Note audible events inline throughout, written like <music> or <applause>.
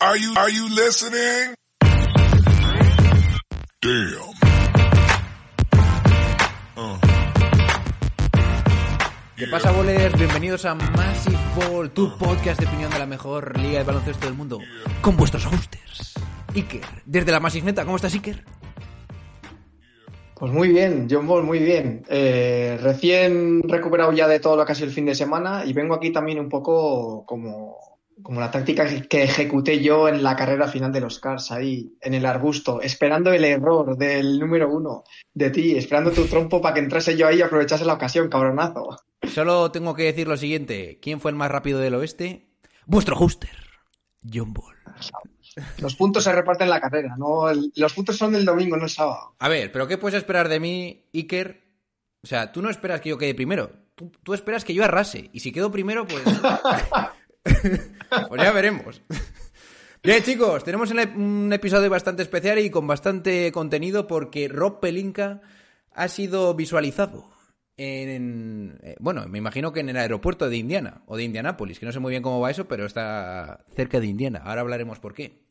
Are you, are you listening? Damn. Uh. ¿Qué pasa, bolers? Bienvenidos a Massive Ball, tu podcast de opinión de la mejor liga de baloncesto del mundo, con vuestros hosters. Iker, desde la Massive Neta, ¿cómo estás, Iker? Pues muy bien, John Ball, muy bien. Eh, recién recuperado ya de todo lo que ha sido el fin de semana y vengo aquí también un poco como, como la táctica que ejecuté yo en la carrera final de los Cars, ahí en el arbusto, esperando el error del número uno de ti, esperando tu trompo para que entrase yo ahí y aprovechase la ocasión, cabronazo. Solo tengo que decir lo siguiente: ¿quién fue el más rápido del oeste? Vuestro hoster, John Ball. Los puntos se reparten en la carrera, no el- los puntos son el domingo, no el sábado. A ver, ¿pero qué puedes esperar de mí, Iker? O sea, tú no esperas que yo quede primero. Tú, tú esperas que yo arrase. Y si quedo primero, pues. <laughs> <laughs> pues ya veremos. Bien, chicos, tenemos un ep- un episodio bastante especial y con bastante contenido porque Rob Pelinka ha sido visualizado en. eh, Bueno, me imagino que en el aeropuerto de Indiana o de Indianápolis, que no sé muy bien cómo va eso, pero está cerca de Indiana. Ahora hablaremos por qué.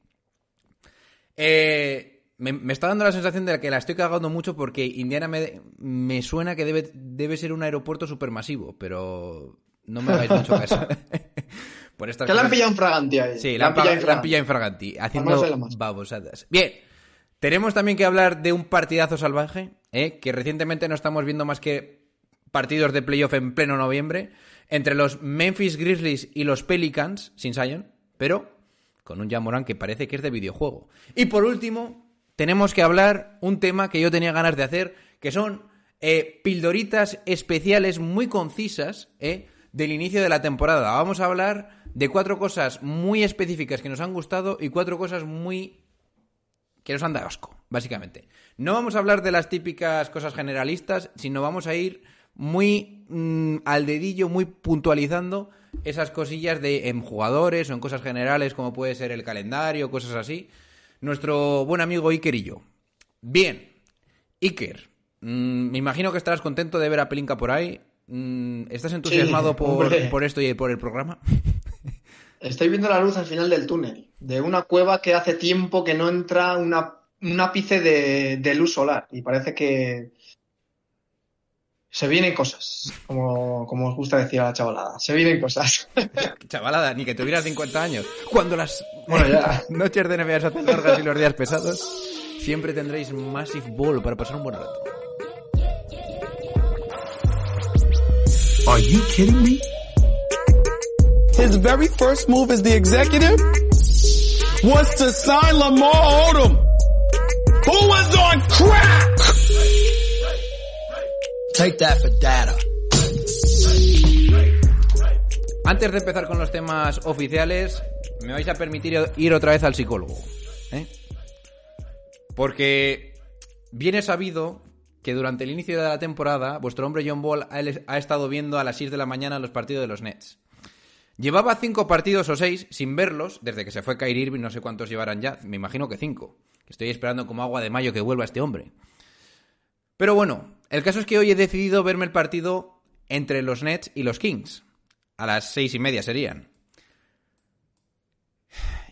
Eh, me, me está dando la sensación de que la estoy cagando mucho porque Indiana me, me suena que debe, debe ser un aeropuerto supermasivo, pero no me hagáis mucho caso. <laughs> Por estas Que la han pillado en Fraganti ahí. Sí, la han, pillado la han Fraganti. pillado en Fraganti, haciendo babosadas. Bien, tenemos también que hablar de un partidazo salvaje, ¿eh? que recientemente no estamos viendo más que partidos de playoff en pleno noviembre, entre los Memphis Grizzlies y los Pelicans, sin Zion, pero con un Jamoran que parece que es de videojuego. Y por último, tenemos que hablar un tema que yo tenía ganas de hacer, que son eh, pildoritas especiales muy concisas eh, del inicio de la temporada. Vamos a hablar de cuatro cosas muy específicas que nos han gustado y cuatro cosas muy que nos han dado asco, básicamente. No vamos a hablar de las típicas cosas generalistas, sino vamos a ir muy mm, al dedillo, muy puntualizando esas cosillas de en jugadores o en cosas generales, como puede ser el calendario, cosas así. Nuestro buen amigo Iker y yo. Bien, Iker, mm, me imagino que estarás contento de ver a Pelinka por ahí. Mm, ¿Estás entusiasmado <laughs> por, hombre. por esto y por el programa? <laughs> Estoy viendo la luz al final del túnel, de una cueva que hace tiempo que no entra una, un ápice de, de luz solar y parece que se vienen cosas, como, como os gusta decir a la chavalada, se vienen cosas. <laughs> Chavalada, ni que tuvieras 50 años. Cuando las Bueno, ya. noches de se hacen largas y los días pesados, siempre tendréis Massive Ball para pasar un buen rato. Are you kidding me? His very first move as the executive was to sign Lamar Odom, who was on crack. Take that for data. Antes de empezar con los temas oficiales, me vais a permitir ir otra vez al psicólogo. ¿eh? Porque viene sabido que durante el inicio de la temporada, vuestro hombre John Ball ha, estado viendo a las 6 de la mañana los partidos de los Nets. Llevaba cinco partidos o seis sin verlos desde que se fue Kyrie Irving, no sé cuántos llevarán ya, me imagino que cinco. Estoy esperando como agua de mayo que vuelva este hombre. Pero bueno, el caso es que hoy he decidido verme el partido entre los Nets y los Kings. A las seis y media serían.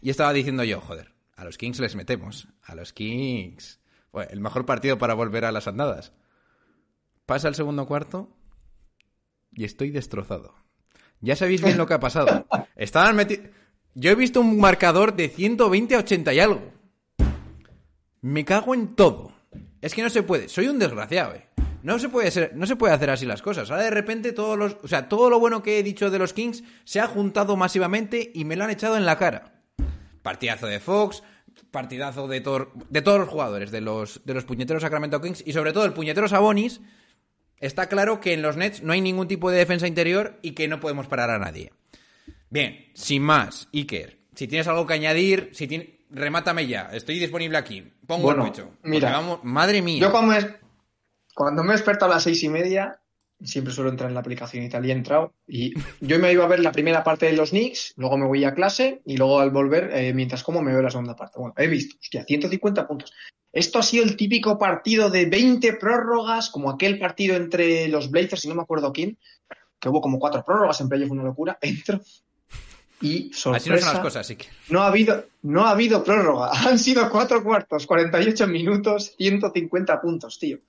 Y estaba diciendo yo, joder, a los Kings les metemos. A los Kings. Bueno, el mejor partido para volver a las andadas. Pasa el segundo cuarto y estoy destrozado. Ya sabéis bien lo que ha pasado. <laughs> Estaban metidos... Yo he visto un marcador de 120 a 80 y algo. Me cago en todo. Es que no se puede. Soy un desgraciado, eh. No se puede ser, no se puede hacer así las cosas. Ahora de repente todos los, o sea, todo lo bueno que he dicho de los Kings se ha juntado masivamente y me lo han echado en la cara. Partidazo de Fox, partidazo de, tor- de todos los jugadores, de los, de los puñeteros Sacramento Kings y sobre todo el puñetero Sabonis. Está claro que en los Nets no hay ningún tipo de defensa interior y que no podemos parar a nadie. Bien, sin más, Iker, si tienes algo que añadir, si tiene- remátame ya, estoy disponible aquí, pongo Bueno, el pecho. mira, vamos- madre mía. Yo cuando me, cuando me he despertado a las seis y media, siempre suelo entrar en la aplicación y tal, y he entrado, y yo me iba a ver la primera parte de los Knicks, luego me voy a clase, y luego al volver, eh, mientras como, me veo la segunda parte. Bueno, he visto, hostia, 150 puntos. Esto ha sido el típico partido de 20 prórrogas, como aquel partido entre los Blazers y no me acuerdo quién, que hubo como cuatro prórrogas en playoff, una locura. <laughs> Entro, Y Así no sorpresa, son las cosas, sí que. no ha habido, no ha habido prórroga. <laughs> Han sido cuatro cuartos, 48 minutos, 150 puntos, tío.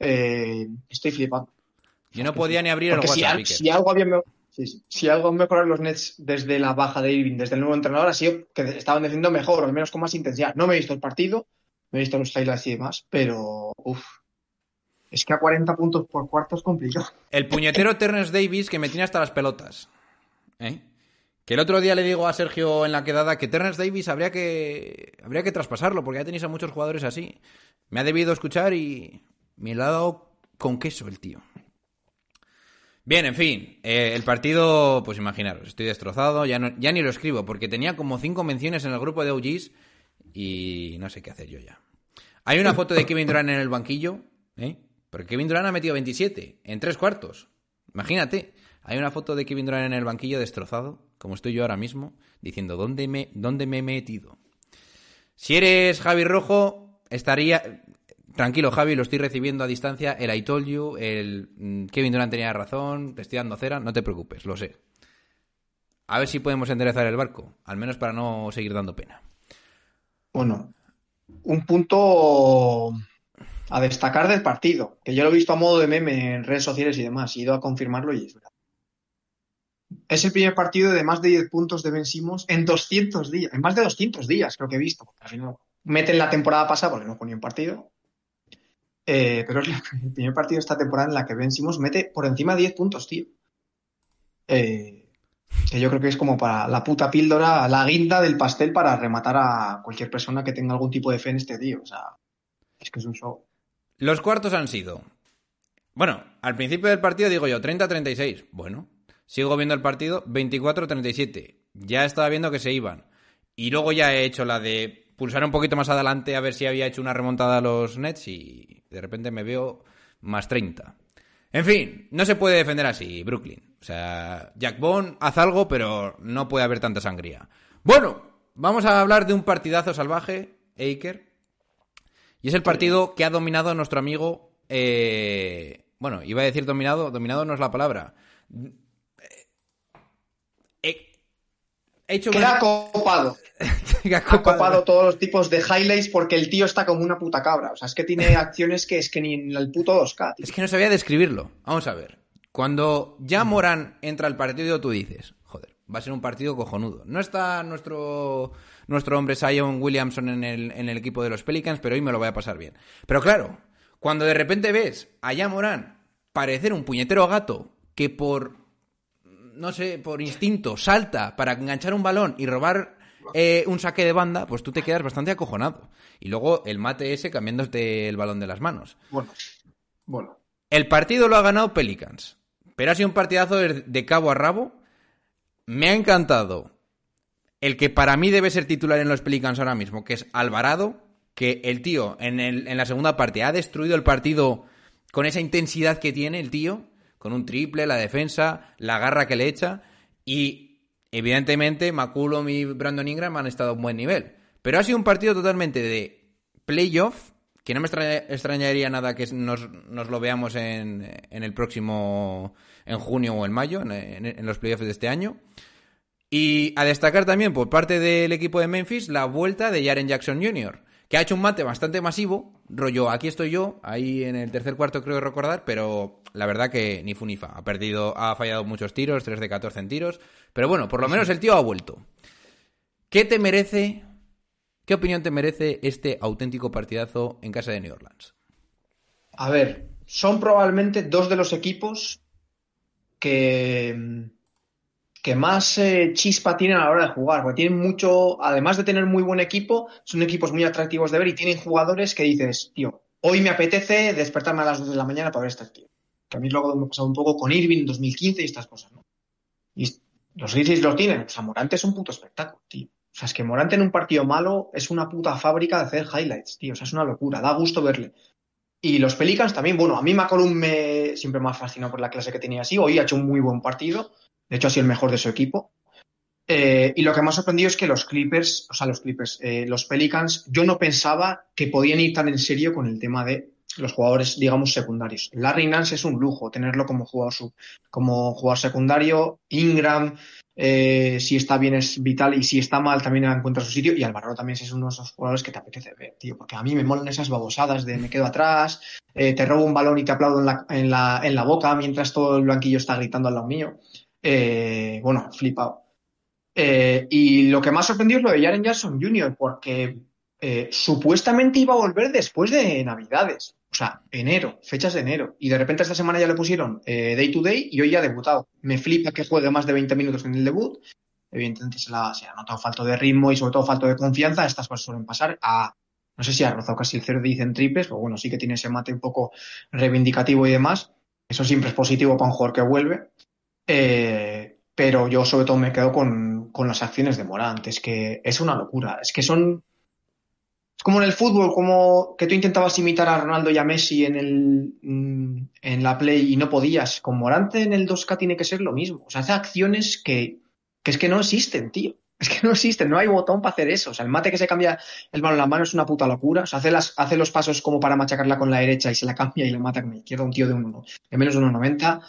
Eh, estoy flipando. Yo no podía ni abrir el Porque si, WhatsApp. Iker. si algo había me- sí, sí. Si algo mejorado los Nets desde la baja de Irving, desde el nuevo entrenador, ha sido que estaban defendiendo mejor, al menos con más intensidad. No me he visto el partido, me he visto los highlights y demás, pero uf, es que a 40 puntos por cuarto es complicado. El puñetero Terrence Davis que me tiene hasta las pelotas. ¿Eh? Que el otro día le digo a Sergio en la quedada que Terrence Davis habría que habría que traspasarlo porque ya tenéis a muchos jugadores así. Me ha debido escuchar y ha dado con queso el tío. Bien, en fin, eh, el partido, pues imaginaros, estoy destrozado, ya, no- ni lo escribo porque tenía como cinco menciones en el grupo de OGs y no sé qué hacer yo ya. Hay una foto de Kevin Durant en el banquillo, ¿eh? Porque Kevin Durant ha metido 27 en tres cuartos. Imagínate, hay una foto de Kevin Durant en el banquillo destrozado, como estoy yo ahora mismo, diciendo, ¿dónde me, dónde me he metido? Si eres Javi Rojo, estaría... Tranquilo, Javi, lo estoy recibiendo a distancia. El I told you, el mm, Kevin Durant tenía razón, te estoy dando cera, no te preocupes, lo sé. A ver si podemos enderezar el barco, al menos para no seguir dando pena. Bueno, un punto a destacar del partido, que yo lo he visto a modo de meme en redes sociales y demás, he ido a confirmarlo y es verdad. Es el primer partido de más de 10 puntos de Ben en 200 días, en más de 200 días creo que he visto. al final meten la temporada pasada porque no fue ni un partido. Eh, pero es la- <laughs> el primer partido de esta temporada en la que Ben Simmons mete por encima de 10 puntos, tío. Eh, que yo creo que es como para la puta píldora, la guinda del pastel para rematar a cualquier persona que tenga algún tipo de fe en este tío. O sea, es que es un show. Los cuartos han sido. Bueno, al principio del partido digo yo 30-36. Bueno, sigo viendo el partido 24-37. Ya estaba viendo que se iban. Y luego ya he hecho la de pulsar un poquito más adelante a ver si había hecho una remontada a los Nets y de repente me veo más 30. En fin, no se puede defender así, Brooklyn. O sea, Jack Bond, haz algo, pero no puede haber tanta sangría. Bueno, vamos a hablar de un partidazo salvaje, Aker. Y es el partido que ha dominado nuestro amigo. eh, bueno, iba a decir dominado, dominado no es la palabra. Eh, He hecho Queda copado. <laughs> ha Ha copado. todos los tipos de highlights porque el tío está como una puta cabra. O sea, es que tiene <laughs> acciones que es que ni en el puto 2K. tío. Es que no sabía describirlo. Vamos a ver. Cuando ya Morán entra al partido, tú dices, joder, va a ser un partido cojonudo. No está nuestro, nuestro hombre Zion Williamson en el, en el equipo de los Pelicans, pero hoy me lo voy a pasar bien. Pero claro, cuando de repente ves a ya Morán parecer un puñetero gato que por, no sé, por instinto salta para enganchar un balón y robar eh, un saque de banda, pues tú te quedas bastante acojonado. Y luego el mate ese cambiándote el balón de las manos. Bueno, bueno. El partido lo ha ganado Pelicans, pero ha sido un partidazo de, cabo a rabo. Me ha encantado el que para mí debe ser titular en los Pelicans ahora mismo, que es Alvarado, que el tío en, el- en la segunda parte ha destruido el partido con esa intensidad que tiene el tío, con un triple, la defensa, la garra que le echa, y evidentemente McCullum y Brandon Ingram han estado a un buen nivel. Pero ha sido un partido totalmente de playoff, que no me extraña- extrañaría nada que nos, nos lo veamos en, en el próximo, en junio o en mayo, en- en los playoffs de este año. Y a destacar también por parte del equipo de Memphis la vuelta de Jaren Jackson Jr., que ha hecho un mate bastante masivo, rollo, aquí estoy yo, ahí en el tercer cuarto creo recordar, pero la verdad que ni fu ni fa. Ha perdido, ha fallado muchos tiros, 3 de 14 en tiros, pero bueno, por lo menos el tío ha vuelto. ¿Qué te merece, qué opinión te merece este auténtico partidazo en casa de New Orleans? A ver, son probablemente dos de los equipos que, que más eh, chispa tienen a la hora de jugar, porque tienen mucho, además de tener muy buen equipo, son equipos muy atractivos de ver y tienen jugadores que dices, tío, hoy me apetece despertarme a las 2 de la mañana para ver este tío. Que a mí luego me ha pasado un poco con Irving en 2015 y estas cosas, ¿no? Y los Grizzlies los tienen, o sea, Morante es un puto espectáculo, tío. O sea, es que Morante en un partido malo es una puta fábrica de hacer highlights, tío. O sea, es una locura, da gusto verle. Y los Pelicans también, bueno, a mí McCollum me siempre me ha fascinado por la clase que tenía así. Hoy ha hecho un muy buen partido. De hecho, ha sido el mejor de su equipo. Eh, y lo que me ha sorprendido es que los Clippers, o sea, los Clippers, eh, los Pelicans, yo no pensaba que podían ir tan en serio con el tema de los jugadores, digamos, secundarios. Larry Nance es un lujo tenerlo como jugador, secundario. Ingram, eh, si está bien es vital y si está mal también encuentra su sitio. Y Alvaro también es uno de esos jugadores que te apetece ver, tío, porque a mí me molan esas babosadas de me quedo atrás, te robo un balón y te aplaudo en la, en la, en la boca mientras todo el blanquillo está gritando al lado mío. Eh, bueno, flipado. Eh, y lo que más sorprendió es lo de Jaren Jackson Jr., porque eh, supuestamente iba a volver después de Navidades, o sea, enero, fechas de enero. Y de repente esta semana ya le pusieron day to day y hoy ya ha debutado. Me flipa que juegue más de 20 minutos en el debut. Evidentemente se, la, ha notado falta de ritmo y sobre todo falta de confianza. Estas cosas suelen pasar a, no sé si ha rozado casi el cero dicen triples, pero bueno, sí que tiene ese mate un poco reivindicativo y demás. Eso siempre es positivo para un jugador que vuelve. Eh, pero yo sobre todo me quedo con, con las acciones de Morant. Es que es una locura. Es que son es como en el fútbol, como que tú intentabas imitar a Ronaldo y a Messi en, el, mm, en la Play y no podías. Con Morante en el 2K tiene que ser lo mismo. O sea, hace acciones que, que es que no existen, tío. <laughs> Es que no existen, no hay botón para hacer eso. O sea, el mate que se cambia el balón en la mano es una puta locura. O sea, hace, las, hace los pasos como para machacarla con la derecha y se la cambia y la mata con la izquierda un tío de, uno, de menos de 1,90.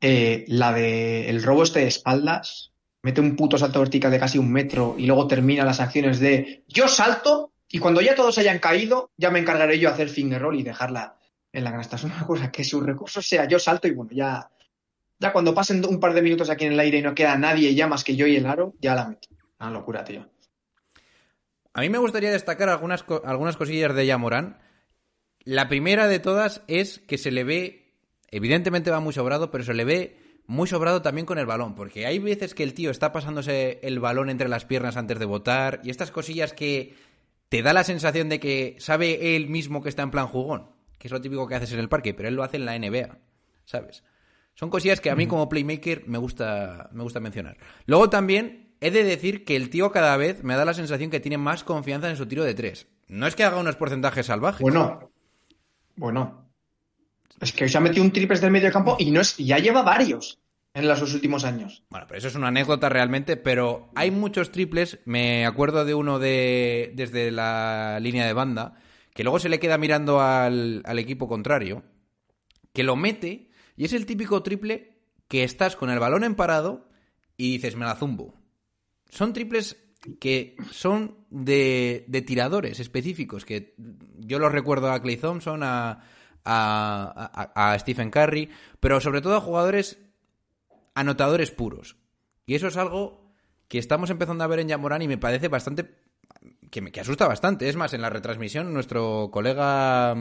Eh, la de el robo este de espaldas, mete un puto salto vertical de casi un metro y luego termina las acciones de yo salto y cuando ya todos hayan caído, ya me encargaré yo de hacer finger roll y dejarla en la canasta. <laughs> Es una cosa que su recurso sea yo salto y bueno, ya, ya cuando pasen un par de minutos aquí en el aire y no queda nadie ya más que yo y el aro, ya la meto. Una locura, tío. A mí me gustaría destacar algunas, algunas cosillas de Yamorán. La primera de todas es que se le ve, evidentemente va muy sobrado, pero se le ve muy sobrado también con el balón, porque hay veces que el tío está pasándose el balón entre las piernas antes de votar y estas cosillas que te da la sensación de que sabe él mismo que está en plan jugón, que es lo típico que haces en el parque, pero él lo hace en la NBA, ¿sabes? Son cosillas que a mí como playmaker me gusta, me gusta mencionar. Luego también he de decir que el tío cada vez me da la sensación que tiene más confianza en su tiro de tres. No es que haga unos porcentajes salvajes. Bueno, bueno. Es que hoy se ha metido un triple del medio campo y no es, ya lleva varios en los últimos años. Bueno, pero eso es una anécdota realmente, pero hay muchos triples, me acuerdo de uno de desde la línea de banda, que luego se le queda mirando al, equipo contrario, que lo mete y es el típico triple que estás con el balón en parado y dices, me la zumbo. Son triples que son de, de tiradores específicos, que yo los recuerdo a Clay Thompson, a, a, a- a Stephen Curry, pero sobre todo a jugadores anotadores puros. Y eso es algo que estamos empezando a ver en Yamorán y me parece bastante. que, me, que asusta bastante. Es más, en la retransmisión, nuestro colega.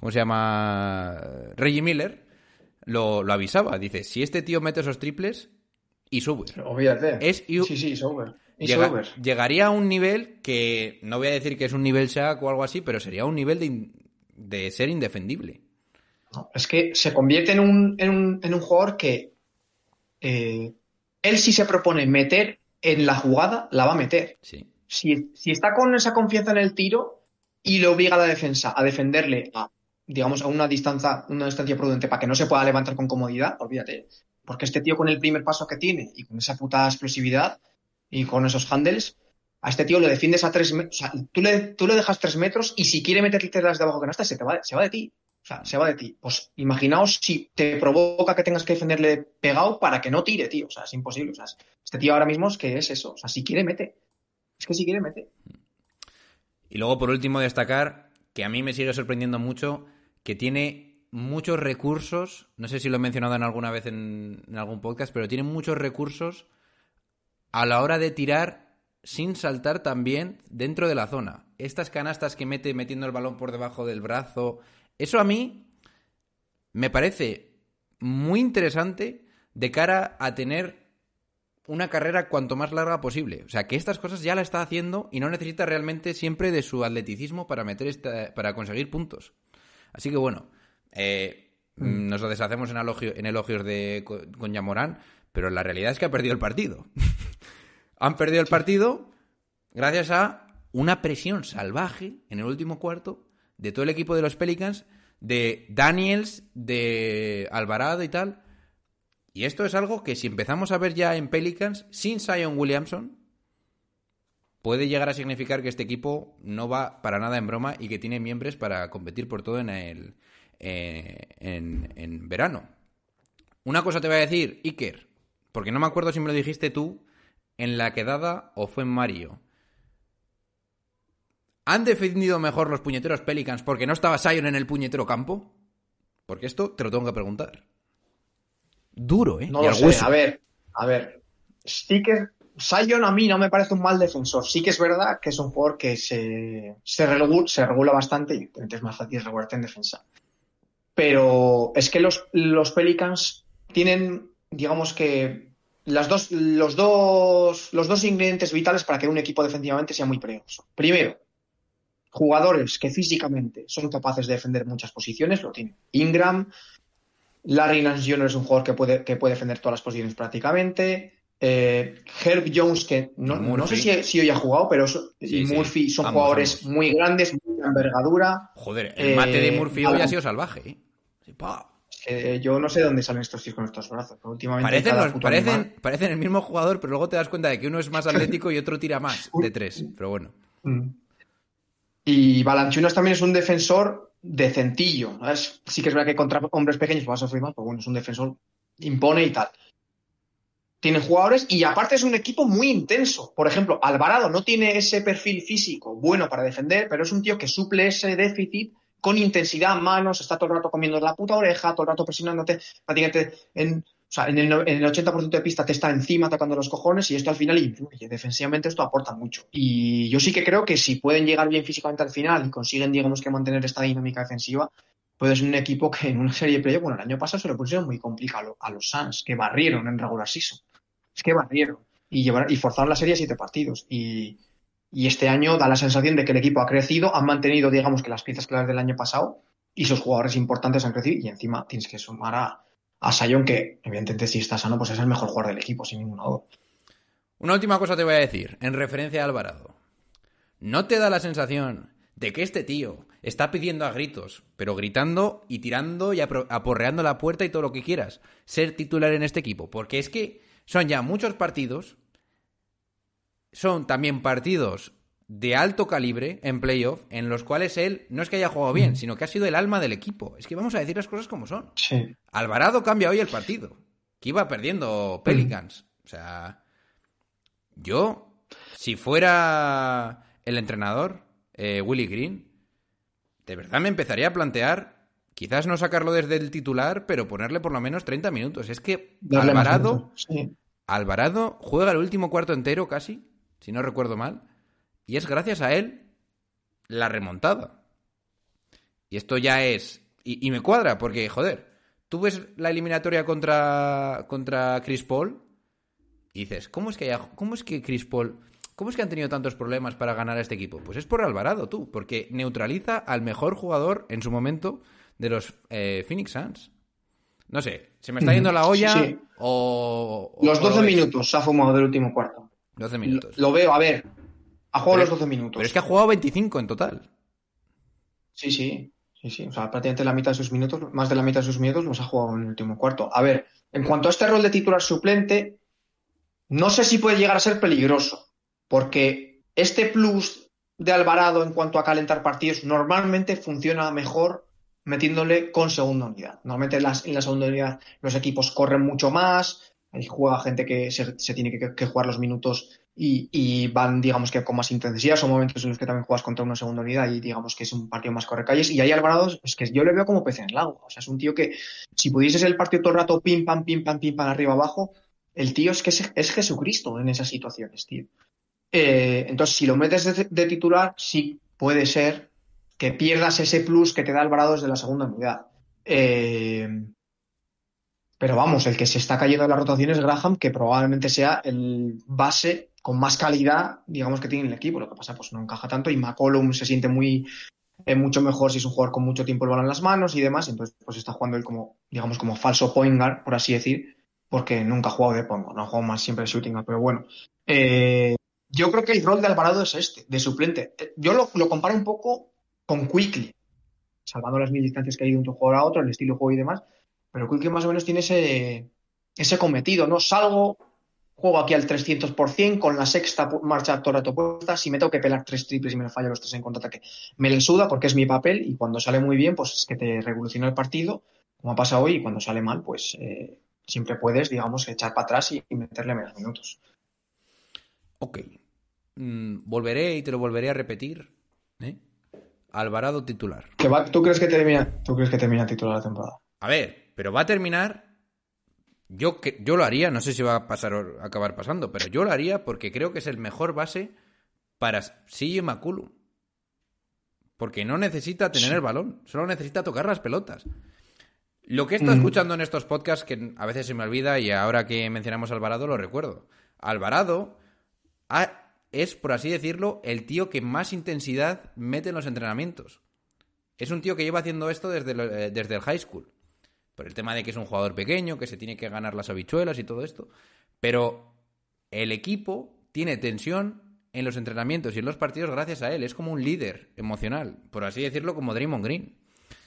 ¿Cómo se llama? Reggie Miller lo, lo avisaba. Dice: si este tío mete esos triples y sube. Olvídate. Es you- Sí, sí, over. Es Llega- llegaría a un nivel que no voy a decir que es un nivel Shaq o algo así, pero sería un nivel de, in- de ser indefendible. No, es que se convierte en un, en un, en un jugador que eh, él si se propone meter en la jugada, la va a meter. Sí. Si, si está con esa confianza en el tiro y le obliga a la defensa a defenderle a, digamos, a una distancia, una distancia prudente para que no se pueda levantar con comodidad, olvídate. Porque este tío con el primer paso que tiene y con esa puta explosividad y con esos handles, a este tío le defiendes a tres metros, o sea, tú le, tú le dejas tres metros y si quiere meterte las de abajo que no está, se te va, se va de ti. O sea, se va de ti. Pues imaginaos si te provoca que tengas que defenderle pegado para que no tire, tío. O sea, es imposible. O sea, este tío ahora mismo es que es eso. O sea, si quiere, mete. Es que si quiere, mete. Y luego, por último, destacar que a mí me sigue sorprendiendo mucho que tiene muchos recursos, no sé si lo he mencionado en alguna vez en algún podcast, pero tiene muchos recursos a la hora de tirar sin saltar también dentro de la zona. Estas canastas que mete metiendo el balón por debajo del brazo, eso a mí me parece muy interesante de cara a tener una carrera cuanto más larga posible. O sea, que estas cosas ya la está haciendo y no necesita realmente siempre de su atleticismo para meter esta, para conseguir puntos. Así que bueno, eh, mm, nos lo deshacemos en, elogio- en elogios de co- con Yamorán, pero la realidad es que ha perdido el partido. <laughs> Han perdido el partido gracias a una presión salvaje en el último cuarto de todo el equipo de los Pelicans, de Daniels, de Alvarado y tal. Y esto es algo que si empezamos a ver ya en Pelicans, sin Zion Williamson, puede llegar a significar que este equipo no va para nada en broma y que tiene miembros para competir por todo en el eh, en, en verano. Una cosa te voy a decir, Iker, porque no me acuerdo si me lo dijiste tú en la quedada o fue en Mario. ¿Han defendido mejor los puñeteros Pelicans porque no estaba Sion en el puñetero campo? Porque esto te lo tengo que preguntar. Duro, ¿eh? No Y lo sé. hueso. A ver, a ver. Sí que Sion a mí no me parece un mal defensor. Sí que es verdad que es un jugador que se, se, regu- se regula bastante y es más fácil regularte en defensa. Pero es que los, los Pelicans tienen, digamos que, las dos, los, dos, los dos ingredientes vitales para que un equipo defensivamente sea muy peligroso. Primero, jugadores que físicamente son capaces de defender muchas posiciones, lo tienen. Ingram, Larry Nance Jr. es un jugador que puede, que puede defender todas las posiciones prácticamente. Eh, Herb Jones, que no, no sé si, si hoy ha jugado, pero so- Sí, y sí. Murphy son Ambos, jugadores ambos. muy grandes, muy envergadura. Joder, el mate de Eh, Murphy hoy ha sido salvaje, ¿eh? Sí, pa. Eh, yo no sé dónde salen estos tíos con estos brazos, pero últimamente Parecen, los- parecen, el mismo jugador, pero luego te das cuenta de que uno es más atlético y otro tira más de tres. <laughs> Pero bueno. Mm. Y Balanchunas también es un defensor decentillo. ¿no? Es- sí que es verdad que contra hombres pequeños va a sufrir más, pero bueno, es un defensor, impone y tal. Tiene jugadores y aparte es un equipo muy intenso. Por ejemplo, Alvarado no tiene ese perfil físico bueno para defender, pero es un tío que suple ese déficit con intensidad, manos, está todo el rato comiendo la puta oreja, todo el rato presionándote, prácticamente en, o sea, en el, en el 80% de pista te está encima tocando los cojones y esto al final influye. Defensivamente esto aporta mucho. Y yo sí que creo que si pueden llegar bien físicamente al final y consiguen, digamos, que mantener esta dinámica defensiva, puede ser un equipo que en una serie de playoff, bueno, el año pasado se lo pusieron muy complicado a los Suns, que barrieron en regular season. Es que barrieron. Y, llevaron, y forzaron la serie a siete partidos. Y, y este año da la sensación de que el equipo ha crecido, han mantenido, digamos, que las piezas claves del año pasado y sus jugadores importantes han crecido. Y encima tienes que sumar a, a que evidentemente si está sano, pues es el mejor jugador del equipo, sin ninguna duda. Una última cosa te voy a decir, en referencia a Alvarado. ¿No te da la sensación de que este tío está pidiendo a gritos, pero gritando y tirando y aporreando la puerta y todo lo que quieras, ser titular en este equipo? Porque es que son ya muchos partidos, son también partidos de alto calibre en playoff, en los cuales él no es que haya jugado bien, sino que ha sido el alma del equipo. Es que vamos a decir las cosas como son. Sí. Alvarado cambia hoy el partido. Que iba perdiendo Pelicans. O sea, yo, si fuera el entrenador, eh, Willy Green, de verdad me empezaría a plantear, quizás no sacarlo desde el titular, pero ponerle por lo menos 30 minutos. Es que Darle Alvarado. Sí. Alvarado juega el último cuarto entero casi, si no recuerdo mal, y es gracias a él la remontada. Y esto ya es... Y, y me cuadra, porque, joder, tú ves la eliminatoria contra, contra Chris Paul y dices, ¿cómo es, que haya- ¿cómo es que Chris Paul... ¿Cómo es que han tenido tantos problemas para ganar a este equipo? Pues es por Alvarado, tú, porque neutraliza al mejor jugador en su momento de los eh, Phoenix Suns. No sé, ¿se me está yendo la olla Sí. o, o- Los o lo 12 ves? minutos se ha fumado del último cuarto. 12 Lo, minutos. lo veo, a ver. Ha jugado Pero- los 12 minutos. Pero es que ha jugado 25 en total. Sí, sí, sí, sí. O sea, prácticamente la mitad de sus minutos, más de la mitad de sus minutos los ha jugado en el último cuarto. A ver, en cuanto a este rol de titular suplente, no sé si puede llegar a ser peligroso, porque este plus de Alvarado en cuanto a calentar partidos normalmente funciona mejor metiéndole con segunda unidad. Normalmente en, las- en la segunda unidad los equipos corren mucho más, ahí juega gente que se, tiene que, jugar los minutos y, van, digamos que con más intensidad. Son momentos en los que también juegas contra una segunda unidad y digamos que es un partido más correcalles. Y ahí Alvarado es que yo le veo como pez en el lago. O sea, es un tío que si pudieses el partido todo el rato pim, pam, pim, pam, pim, pam, arriba, abajo, el tío es que es, es Jesucristo en esas situaciones, tío. Eh, entonces, si lo metes de, de titular, sí puede ser que pierdas ese plus que te da Alvarado desde la segunda unidad. Eh, pero vamos, el que se está cayendo en la rotación es Graham, que probablemente sea el base con más calidad, digamos, que tiene el equipo. Lo que pasa, pues no encaja tanto y McCollum se siente muy eh, mucho mejor si es un jugador con mucho tiempo el balón en las manos y demás. Entonces, pues está jugando él como, digamos, como falso point guard, por así decir, porque nunca ha jugado de guard, no ha jugado más siempre de shooting. Pero bueno, eh, yo creo que el rol de Alvarado es este, de suplente. Eh, Yo lo, lo comparo un poco con Quickly, salvando las mil distancias que hay de un jugador a otro, el estilo de juego y demás. Pero Quickly más o menos tiene ese, ese cometido, ¿no? Salgo, juego aquí al 300% con la sexta marcha todo el rato puesta. Si me tengo que pelar tres triples y me fallo los tres en contraataque, me le suda porque es mi papel y cuando sale muy bien, pues es que te revoluciona el partido, como ha pasado hoy, y cuando sale mal, pues, eh, siempre puedes, digamos, echar para atrás y, y meterle menos minutos. Ok. Mm, volveré y te lo volveré a repetir. ¿eh? Alvarado titular. ¿Que va- ¿Tú crees que termina, tú crees que termina titular la temporada? A ver, pero va a terminar. Yo, yo lo haría, no sé si va a pasar o a acabar pasando, pero yo lo haría porque creo que es el mejor base para CJ McCollum. Porque no necesita tener el balón, solo necesita tocar las pelotas. Lo que he estado Mm. escuchando en estos podcasts, que a veces se me olvida y ahora que mencionamos a Alvarado lo recuerdo. Alvarado ha- es, por así decirlo, el tío que más intensidad mete en los entrenamientos. Es un tío que lleva haciendo esto desde, lo- eh, desde el high school. Por el tema de que es un jugador pequeño, que se tiene que ganar las habichuelas y todo esto. Pero el equipo tiene tensión en los entrenamientos y en los partidos gracias a él. Es como un líder emocional, por así decirlo, como Draymond Green.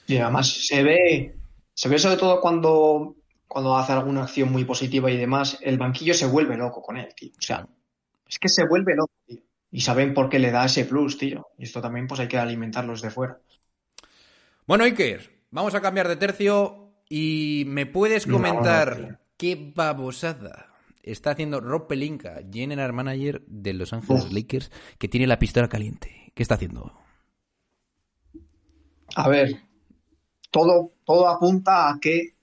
Y además se ve, se ve sobre todo cuando, cuando hace alguna acción muy positiva y demás, el banquillo se vuelve loco con él, tío. O sea, es que se vuelve loco, tío. Y saben por qué le da ese plus, tío. Y esto también pues hay que alimentarlos de fuera. Bueno, Iker, vamos a cambiar de tercio y me puedes No, comentar qué babosada está haciendo Rob Pelinka, general manager de Los Ángeles Uf. Lakers, que tiene la pistola caliente. ¿Qué está haciendo? A ver, todo, todo apunta a que,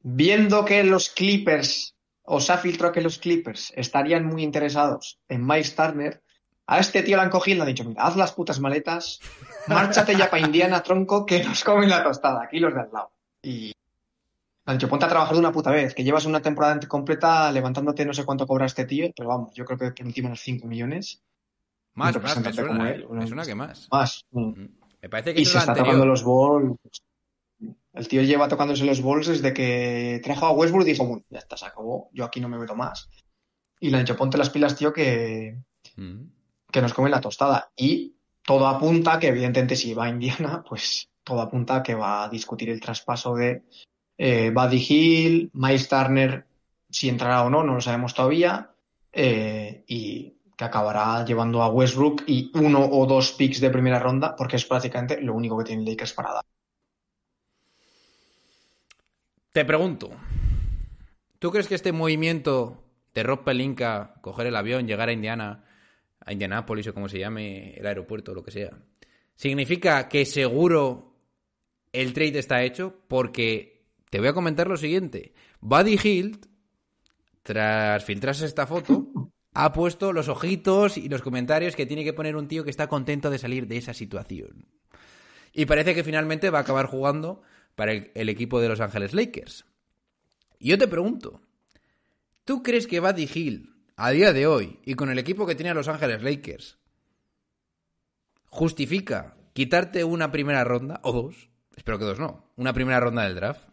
viendo que los Clippers, o se ha filtrado que los Clippers estarían muy interesados en Miles Turner, a este tío le han cogido y le han dicho, mira, haz las putas maletas, márchate ya para Indiana, tronco, que nos comen la tostada, aquí los de al lado. Y han dicho, ponte a trabajar de una puta vez, que llevas una temporada completa levantándote no sé cuánto cobra este tío, pero vamos, yo creo que por de los 5 millones, Más, más, me suena, como eh. él, Me una- suena que más. más. Mm. Mm. Me parece que Y se está anterior. tocando los balls. El tío lleva tocándose los balls desde que trajo a Westbrook y dijo, bueno, ya está, se acabó, yo aquí no me meto más. Y le han dicho, ponte las pilas, tío, que, Mm. que nos comen la tostada. Y todo apunta que, evidentemente, si va a Indiana, pues todo apunta que va a discutir el traspaso de eh, Buddy Hill, Miles Turner, si entrará o no, no lo sabemos todavía. eh, y que acabará llevando a Westbrook y uno o dos picks de primera ronda, porque es prácticamente lo único que tiene Lakers para dar. Te pregunto, ¿tú crees que este movimiento de Rob Pelinka, coger el avión, llegar a Indiana, a Indianápolis o como se llame, el aeropuerto o lo que sea, significa que seguro el trade está hecho? Porque te voy a comentar lo siguiente. Buddy Hield, tras filtrarse esta foto, ha puesto los ojitos y los comentarios que tiene que poner un tío que está contento de salir de esa situación. Y parece que finalmente va a acabar jugando para el, el equipo de Los Ángeles Lakers. Y yo te pregunto, ¿tú crees que Buddy Hill, a día de hoy, y con el equipo que tiene a Los Ángeles Lakers, justifica quitarte una primera ronda, o dos, espero que dos no, una primera ronda del draft?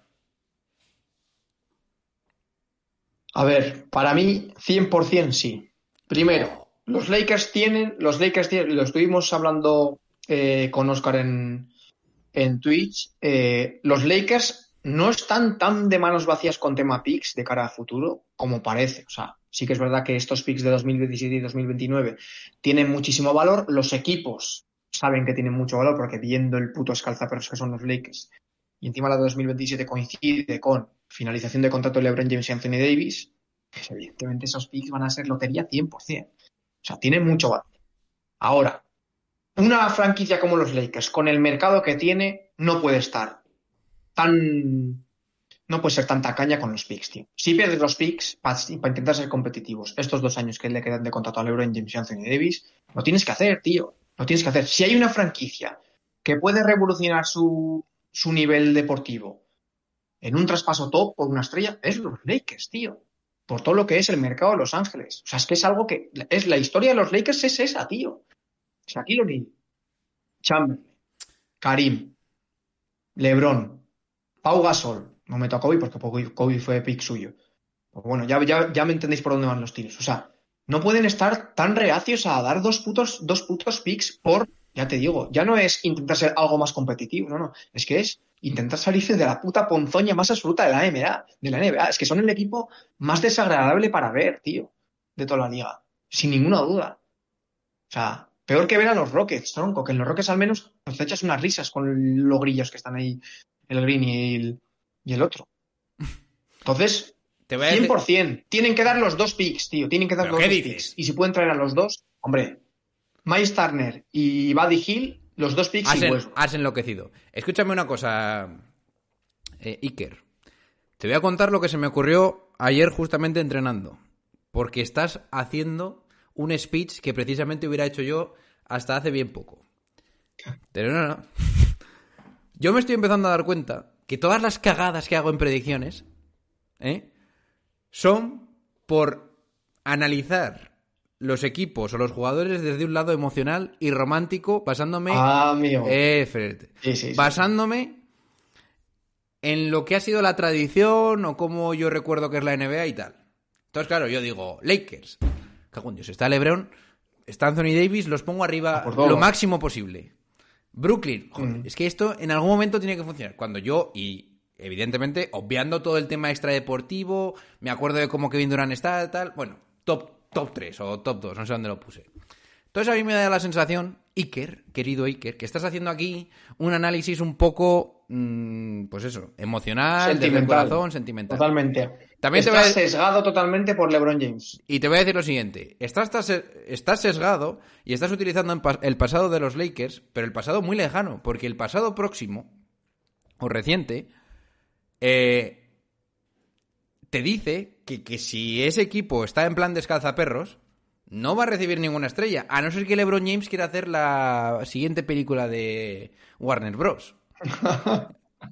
A ver, para mí, 100% sí. Primero, los Lakers tienen, los Lakers tienen, lo estuvimos hablando eh, con Oscar en, en Twitch, eh, los Lakers no están tan de manos vacías con tema picks de cara a futuro como parece. O sea, sí que es verdad que estos picks de 2017 y 2029 tienen muchísimo valor. Los equipos saben que tienen mucho valor porque viendo el puto escalzaperros que son los Lakers y encima la de 2027 coincide con finalización de contrato de LeBron James y Anthony Davis, pues evidentemente esos picks van a ser lotería 100%. O sea, tienen mucho valor. Ahora, una franquicia como los Lakers, con el mercado que tiene, no puede estar tan. No puede ser tan tacaña con los picks, tío. Si pierdes los picks para intentar ser competitivos, estos dos años que le quedan de contrato a LeBron James y Anthony Davis, lo tienes que hacer, tío. Lo tienes que hacer. Si hay una franquicia que puede revolucionar su, su nivel deportivo en un traspaso top por una estrella, es los Lakers, tío. Por todo lo que es el mercado de Los Ángeles. O sea, es que es algo que. Es la historia de los Lakers es esa, tío. Shaquille O'Neal, Chamberlain, Karim, LeBron, Pau Gasol. No meto a Kobe porque Kobe Kobe fue pick suyo. Pues bueno, ya, ya, ya me entendéis por dónde van los tiros. O sea, no pueden estar tan reacios a dar dos putos, dos putos picks por, ya te digo, ya no es intentar ser algo más competitivo, no, no, es que es intentar salirse de la puta ponzoña más absoluta de la NBA, de la NBA. Es que son el equipo más desagradable para ver, tío, de toda la liga, sin ninguna duda. O sea, peor que ver a los Rockets, tronco, que en los Rockets al menos pues, te echas unas risas con los grillos que están ahí, el Green y el, y el otro. <laughs> Entonces, Te voy a decir- 100%. Tienen que dar los dos picks, tío. Tienen que dar ¿Pero los dos dices? picks. Y si pueden traer a los dos, hombre, Miles Turner y Buddy Hill, los dos picks Has, en- enloquecido. Escúchame una cosa, eh, Iker. Te voy a contar lo que se me ocurrió ayer justamente entrenando. Porque estás haciendo un speech que precisamente hubiera hecho yo hasta hace bien poco. Pero no, no. <laughs> Yo me estoy empezando a dar cuenta que todas las cagadas que hago en predicciones ¿eh? son por analizar los equipos o los jugadores desde un lado emocional y romántico, basándome Ah, amigo. eh, Fred. Sí, sí, sí. Basándome en lo que ha sido la tradición o cómo yo recuerdo que es la NBA y tal. Entonces, claro, yo digo, Lakers. Cago en Dios, está LeBron, está Anthony Davis, los pongo arriba Ah, lo máximo posible. Brooklyn, joder, Mm. es que esto en algún momento tiene que funcionar. Cuando yo, y evidentemente, obviando todo el tema extradeportivo, me acuerdo de cómo Kevin Durant está, tal, bueno, top, top 3 o top 2, no sé dónde lo puse. Entonces a mí me da la sensación, Iker, querido Iker, que estás haciendo aquí un análisis un poco, mm, pues eso, emocional, desde el Sentimental. corazón, sentimental. Totalmente. También te Está voy a- sesgado totalmente por LeBron James. Y te voy a decir lo siguiente, estás, estás, estás sesgado y estás utilizando el pasado de los Lakers, pero el pasado muy lejano, porque el pasado próximo o reciente eh, te dice que, que si ese equipo está en plan descalzaperros, no va a recibir ninguna estrella, a no ser que LeBron James quiera hacer la siguiente película de Warner Bros.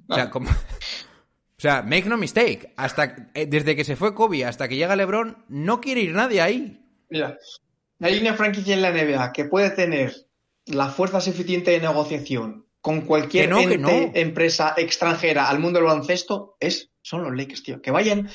O sea, como... O sea, make no mistake, hasta eh, desde que se fue Kobe hasta que llega LeBron, no quiere ir nadie ahí. Mira, hay una franquicia en la NBA que puede tener la fuerza suficiente de negociación con cualquier Que no, que ente, no. empresa extranjera al mundo del baloncesto, es, son los Lakers, tío. Que vayan,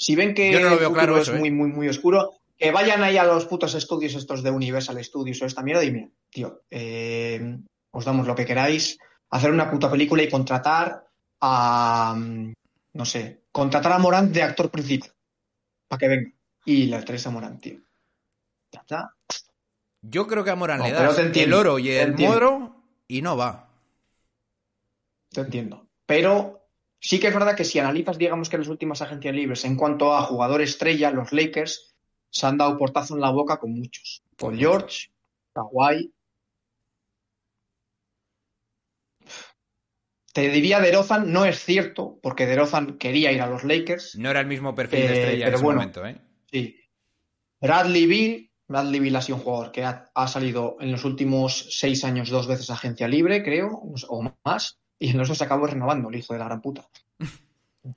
si ven que Yo no lo veo el claro futuro eso, es ¿eh? muy, muy, muy oscuro, que vayan ahí a los putos estudios estos de Universal Studios o esta mierda y mira, tío, eh, os damos lo que queráis, hacer una puta película y contratar a, no sé, contratar a Morant de actor principal, para que venga. Y le traes a Morant, tío. Ya está. Yo creo que a Morán No, le das el oro y el modro y no va. Te entiendo. Pero sí que es verdad que si analizas, digamos que las últimas agencias libres en cuanto a jugador estrella, los Lakers se han dado portazo en la boca con muchos. Con George, Kawhi. Te diría DeRozan, no es cierto, porque DeRozan quería ir a los Lakers. No era el mismo perfil de Eh, estrella en pero ese bueno. momento, ¿eh? Sí. Bradley Bill. Bradley Bill ha sido un jugador que ha, ha salido en los últimos seis años dos veces a agencia libre, creo, o más, y en los dos acabó renovando, el hijo de la gran puta. <laughs>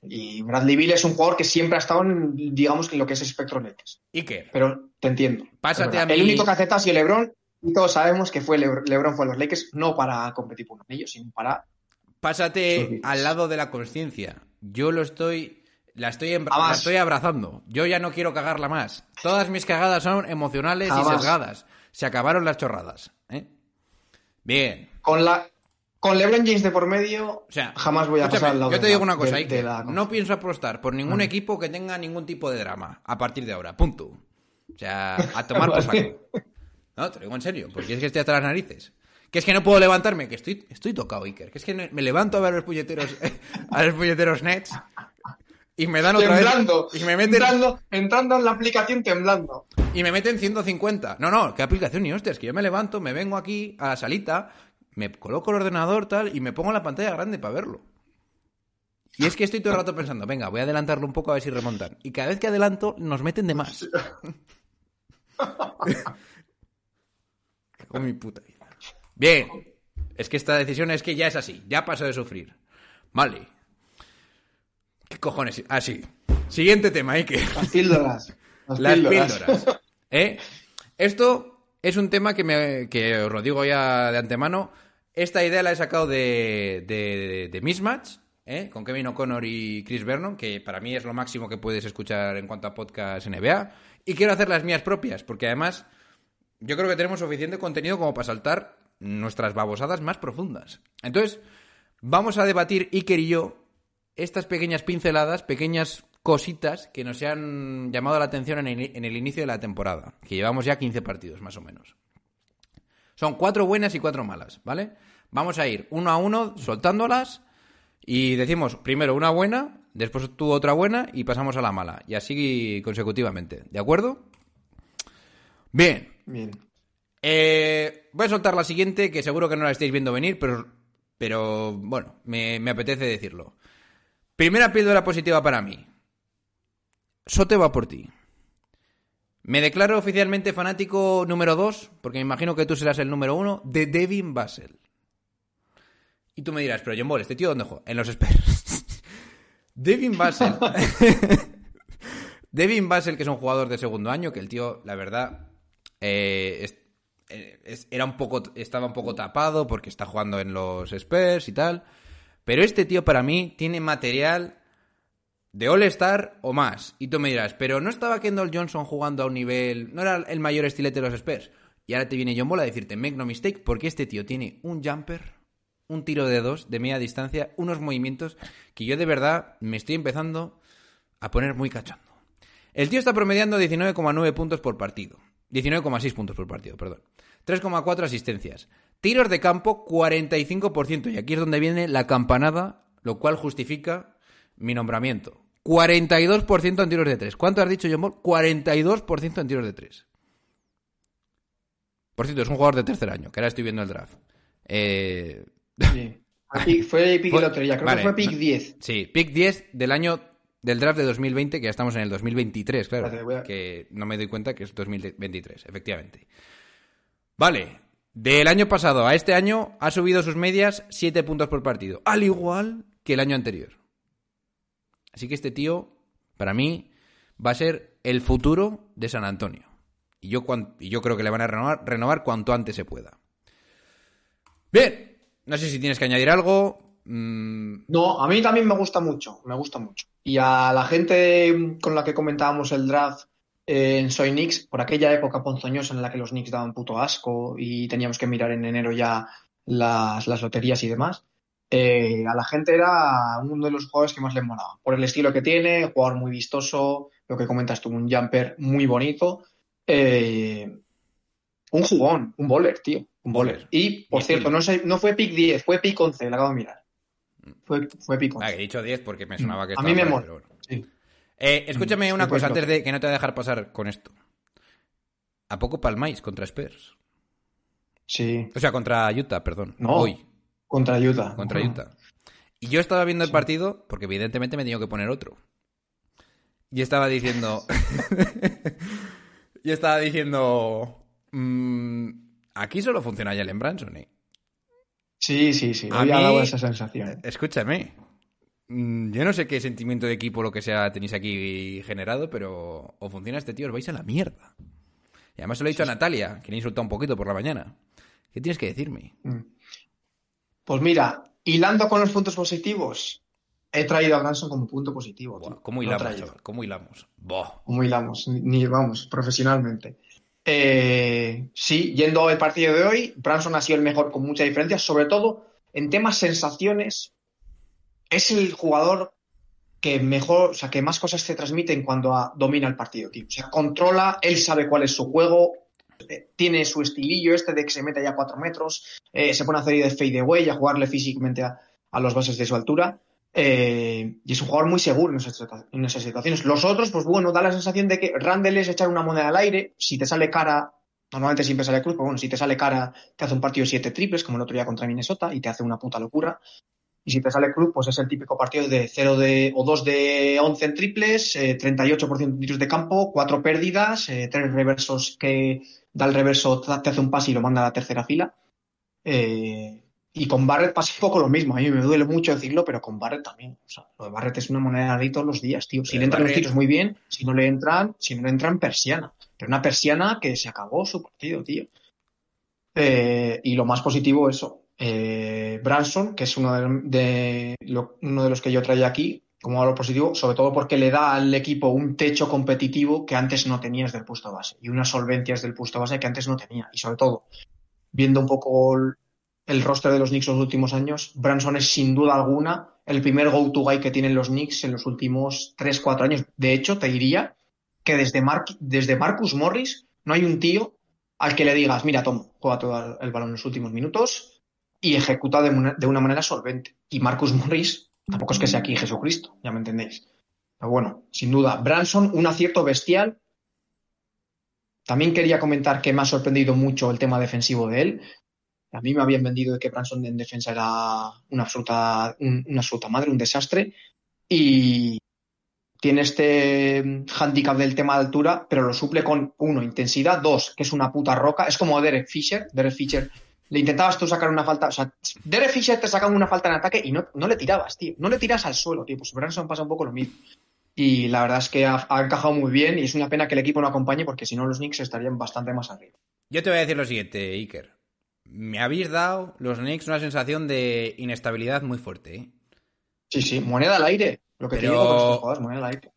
Y Bradley Bill es un jugador que siempre ha estado en, digamos, que en lo que es espectro Lakers. Iker, Pero te entiendo. Pásate a mí- El único que ha aceptado ha sido LeBron, y todos sabemos que fue Le- LeBron fue a los Lakers no para competir por ellos, sino para pásate al lado de la conciencia. Yo lo estoy... La estoy, la estoy abrazando. Yo ya no quiero cagarla más. Todas mis cagadas son emocionales y sesgadas. Se acabaron las chorradas. ¿eh? Bien. con la con LeBron James de por medio. O sea, jamás voy a pasar al lado Yo te digo una cosa, de- de la- no pienso apostar por ningún Ah. equipo que tenga ningún tipo de drama a partir de ahora. Punto. O sea, a tomar por <laughs> saco. No, te lo digo en serio, porque es que estoy hasta las narices. Que es que no puedo levantarme, que estoy, estoy tocado, Iker. Que es que me levanto a ver los puñeteros, <laughs> a los puñeteros Nets y me dan otra temblando, vez. Y me meten, entrando, entrando en la aplicación temblando. y me meten 150. No, no, qué aplicación ni hostias. Que yo me levanto, me vengo aquí a la salita, me coloco el ordenador tal y me pongo la pantalla grande para verlo. Y es que estoy todo el rato pensando, venga, voy a adelantarlo un poco a ver si remontan. Y cada vez que adelanto, nos meten de más. <laughs> Cago en mi puta vida. Bien. Es que esta decisión es que ya es así. Ya paso de sufrir. Vale. ¿Qué cojones? Ah, sí. Siguiente tema, Ike. Las píldoras. Las, Las píldoras. píldoras. ¿Eh? Esto es un tema que, me, que os lo digo ya de antemano. Esta idea la he sacado de, de, Mismatch, ¿eh? con Kevin O'Connor y Chris Vernon, que para mí es lo máximo que puedes escuchar en cuanto a podcast NBA. Y quiero hacer las mías propias, porque además yo creo que tenemos suficiente contenido como para saltar nuestras babosadas más profundas. Entonces, vamos a debatir Iker y yo estas pequeñas pinceladas, pequeñas cositas que nos han llamado la atención en el, en el inicio de la temporada, que llevamos ya 15 partidos más o menos. Son cuatro buenas y cuatro malas, ¿vale? Vamos a ir uno a uno soltándolas y decimos primero una buena, después tú otra buena y pasamos a la mala. Y así consecutivamente. ¿De acuerdo? Bien. Bien. Eh, voy a soltar la siguiente, que seguro que no la estáis viendo venir, pero, pero bueno, me, me apetece decirlo. Primera píldora positiva para mí. Sote va por ti. Me declaro oficialmente fanático número 2, porque me imagino que tú serás el número 1, de Devin Basel. Y tú me dirás, pero John Ball, ¿este tío dónde juega? En los Spurs. <laughs> Devin Basel. <laughs> Devin Basel, que es un jugador de segundo año, que el tío, la verdad, eh, eh, era un poco, estaba un poco tapado porque está jugando en los Spurs y tal. Pero este tío para mí tiene material de All-Star o más. Y tú me dirás, pero no estaba Kendall Johnson jugando a un nivel. No era el mayor estilete de los Spurs. Y ahora te viene John Ball a decirte, make no mistake, porque este tío tiene un jumper, un tiro de dos de media distancia, unos movimientos que yo de verdad me estoy empezando a poner muy cachondo. El tío está promediando 19,9 puntos por partido. 19,6 puntos por partido, perdón. 3,4 asistencias. Tiros de campo, 45%. Y aquí es donde viene la campanada, lo cual justifica mi nombramiento. 42% en tiros de 3. ¿Cuánto has dicho, John Ball? 42% en tiros de 3. Por cierto, es un jugador de tercer año, que ahora estoy viendo el draft. Eh, Sí. Fue pick Fue- de lotería, creo vale. que fue pick 10. Sí, pick 10 del año del draft de 2020, que ya estamos en el 2023, claro. A- Que no me doy cuenta que es 2023, efectivamente. Vale, del año pasado a este año ha subido sus medias 7 puntos por partido, al igual que el año anterior. Así que este tío, para mí, va a ser el futuro de San Antonio. Y yo, creo que le van a renovar, cuanto antes se pueda. Bien, no sé si tienes que añadir algo. Mm, No, a mí también me gusta mucho, me gusta mucho. Y a la gente con la que comentábamos el draft eh, en Soy Knicks, por aquella época ponzoñosa en la que los Knicks daban puto asco y teníamos que mirar en enero ya las loterías y demás, eh, a la gente era uno de los jugadores que más le molaba. Por el estilo que tiene, jugador muy vistoso, lo que comentas tú, un jumper muy bonito. eh, un jugón, un bowler, tío. Un bowler. Y, por cierto, no, sé, no fue pick 10, fue pick 11, lo acabo de mirar. Fue, fue pick 11. Ah, he dicho 10 porque me sonaba que A mí me mola. pero bueno. Sí. Eh, escúchame Mm, una sí, cosa antes de que no te voy a dejar pasar con esto. ¿A poco palmáis contra Spurs? Sí, O sea, contra Utah, perdón. No. Hoy, contra Utah. contra. Utah. Y yo estaba viendo el partido porque evidentemente me he tenido que poner otro. Y estaba diciendo... <laughs> yo estaba diciendo... mm, aquí solo funciona Jalen Branson, ¿eh? Sí, sí, sí. A Hoy ha mí- dado esa sensación. Escúchame. Mm, Yo no sé qué sentimiento de equipo lo que sea tenéis aquí generado, pero o funciona este tío, os vais a la mierda. Y además se lo he dicho a Natalia, que le he insultado un poquito por la mañana. ¿Qué tienes que decirme? Mm. Pues mira, hilando con los puntos positivos, he traído a Branson como punto positivo. ¿Cómo hilamos, chaval? ¿Cómo hilamos? Buah. Como hilamos, ni, vamos, profesionalmente. Eh, sí, yendo al partido de hoy, Branson ha sido el mejor con mucha diferencia, sobre todo en temas sensaciones. Es el jugador que mejor, o sea, que más cosas se transmiten cuando a- domina el partido, tío. O sea, controla, él sabe cuál es su juego, tiene su estilillo este de que se mete ya a cuatro metros, eh, se pone a hacer de fade away, a jugarle físicamente a, los bases de su altura. eh, y es un jugador muy seguro en esas, situaciones. Los otros, pues bueno, da la sensación de que Randall es echar una moneda al aire. Si te sale cara, normalmente siempre sale cruz, pero bueno, si te sale cara, te hace un partido siete triples, como el otro día contra Minnesota, y te hace una puta locura. Y si te sale cruz, pues es el típico partido de 0 de, o 2 de 11 en triples, eh, 38% de tiros de campo, 4 pérdidas, eh, 3 reversos que da el reverso, te hace un pase y lo manda a la tercera fila. Eh, y con Barrett pasa un poco lo mismo. A mí me duele mucho decirlo, pero con Barrett también. O sea, lo de Barrett es una moneda de todos los días, tío. Si Pero le entran los tiros muy bien, si no le entran, si no le entran, persiana. Pero una persiana que se acabó su partido, tío. Eh, y lo más positivo, eso. Eh, Branson, que es uno de, de lo- uno de los que yo traía aquí, como algo positivo, sobre todo porque le da al equipo un techo competitivo que antes no tenías del puesto base y unas solvencias del puesto base que antes no tenía. Y sobre todo, viendo un poco el, roster de los Knicks en los últimos años, Branson es sin duda alguna el primer go-to guy que tienen los Knicks en los últimos 3-4 años. De hecho, te diría que desde, desde Marcus Morris no hay un tío al que le digas, mira, Tom, juega todo el balón en los últimos minutos y ejecuta de de una manera solvente. Y Marcus Morris tampoco es que sea aquí Jesucristo, ya me entendéis. Pero bueno, sin duda, Branson, un acierto bestial. También quería comentar que me ha sorprendido mucho el tema defensivo de él. A mí me habían vendido de que Branson en defensa era una absoluta, un- una absoluta madre, un desastre. Y tiene este handicap del tema de altura, pero lo suple con, uno, intensidad, dos, que es una puta roca. Es como Derek Fisher. Derek Fisher, le intentabas tú sacar una falta. O sea, Derek Fisher te sacaba una falta en ataque y no, no le tirabas, tío. No le tiras al suelo, tío. Pues Branson pasa un poco lo mismo. Y la verdad es que ha, ha encajado muy bien y es una pena que el equipo no acompañe porque si no los Knicks estarían bastante más arriba. Yo te voy a decir lo siguiente, Iker. Me habéis dado los Knicks una sensación de inestabilidad muy fuerte. ¿eh? Sí, sí, moneda al aire. Lo que te digo con estos jugadores, moneda al aire.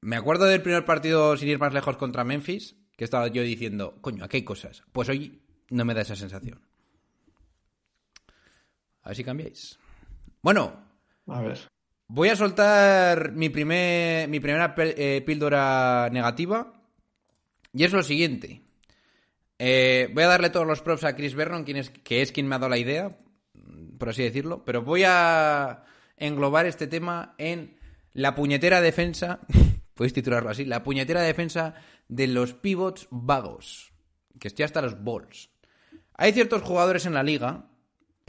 Me acuerdo del primer partido, sin ir más lejos, contra Memphis, que estaba yo diciendo, coño, aquí hay cosas. Pues hoy no me da esa sensación. Ver si cambiáis. Bueno, A ver. voy a soltar mi, primer, mi primera eh, píldora negativa. Y es lo siguiente. Eh, voy a darle todos los props a Chris Vernon, quien es, que es quien me ha dado la idea, por así decirlo. Pero voy a englobar este tema en la puñetera defensa. <laughs> Podéis titularlo así: La puñetera defensa de los pivots vagos. Que estoy hasta los balls. Hay ciertos jugadores en la liga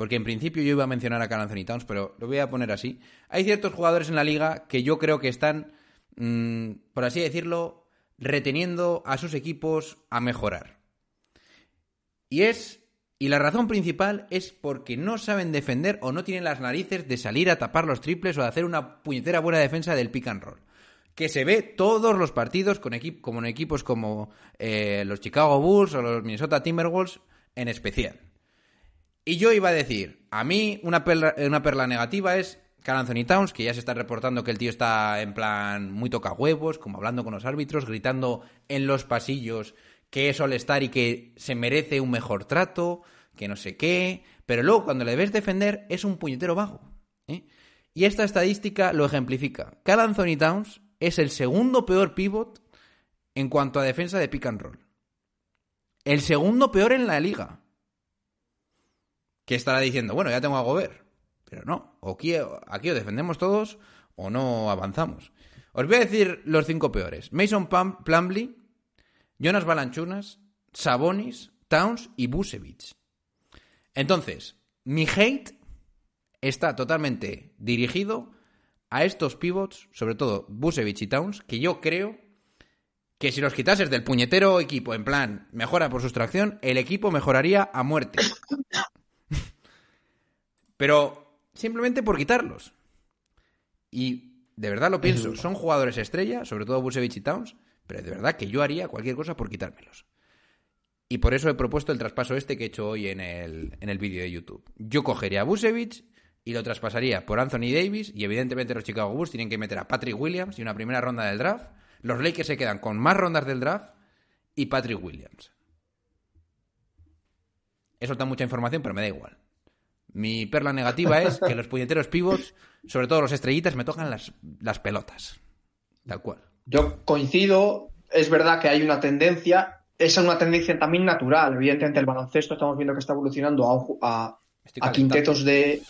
porque en principio yo iba a mencionar a Carl Anthony Towns, pero lo voy a poner así. Hay ciertos jugadores en la liga que yo creo que están, mm, por así decirlo, reteniendo a sus equipos a mejorar. Y es. Y la razón principal es porque no saben defender o no tienen las narices de salir a tapar los triples o de hacer una puñetera buena defensa del pick and roll. Que se ve todos los partidos con equip- como en equipos como eh, los Chicago Bulls o los Minnesota Timberwolves en especial. Y yo iba a decir, a mí una perla, una perla negativa es Carl Anthony Towns, que ya se está reportando que el tío está en plan muy toca huevos, como hablando con los árbitros, gritando en los pasillos que es all-star y que se merece un mejor trato, que no sé qué, pero luego cuando le ves defender es un puñetero vago. ¿eh? Y esta estadística lo ejemplifica. Carl Anthony Towns es el segundo peor pivot en cuanto a defensa de pick and roll. El segundo peor en la liga que estará diciendo, bueno, ya tengo a Gobert. Pero no, o aquí, aquí o defendemos todos o no avanzamos. Os voy a decir los cinco peores. Mason Plumlee, Jonas Balanchunas, Sabonis, Towns y Busevich. Entonces, mi hate está totalmente dirigido a estos pivots, sobre todo Busevich y Towns, que yo creo que si los quitases del puñetero equipo en plan mejora por sustracción, el equipo mejoraría a muerte. Pero simplemente por quitarlos. Y de verdad lo pienso, son jugadores estrella, sobre todo Busevich y Towns, pero de verdad que yo haría cualquier cosa por quitármelos. Y por eso he propuesto el traspaso este que he hecho hoy en el, en el vídeo de YouTube. Yo cogería a Busevich y lo traspasaría por Anthony Davis y evidentemente los Chicago Bulls tienen que meter a Patrick Williams y una primera ronda del draft. Los Lakers se quedan con más rondas del draft y Patrick Williams. He soltado mucha información, pero me da igual. Mi perla negativa es que los puñeteros pivots, sobre todo los estrellitas, me tocan las, las pelotas. Tal cual. Yo coincido, es verdad que hay una tendencia, es una tendencia también natural. Evidentemente, el baloncesto estamos viendo que está evolucionando a, a- quintetos de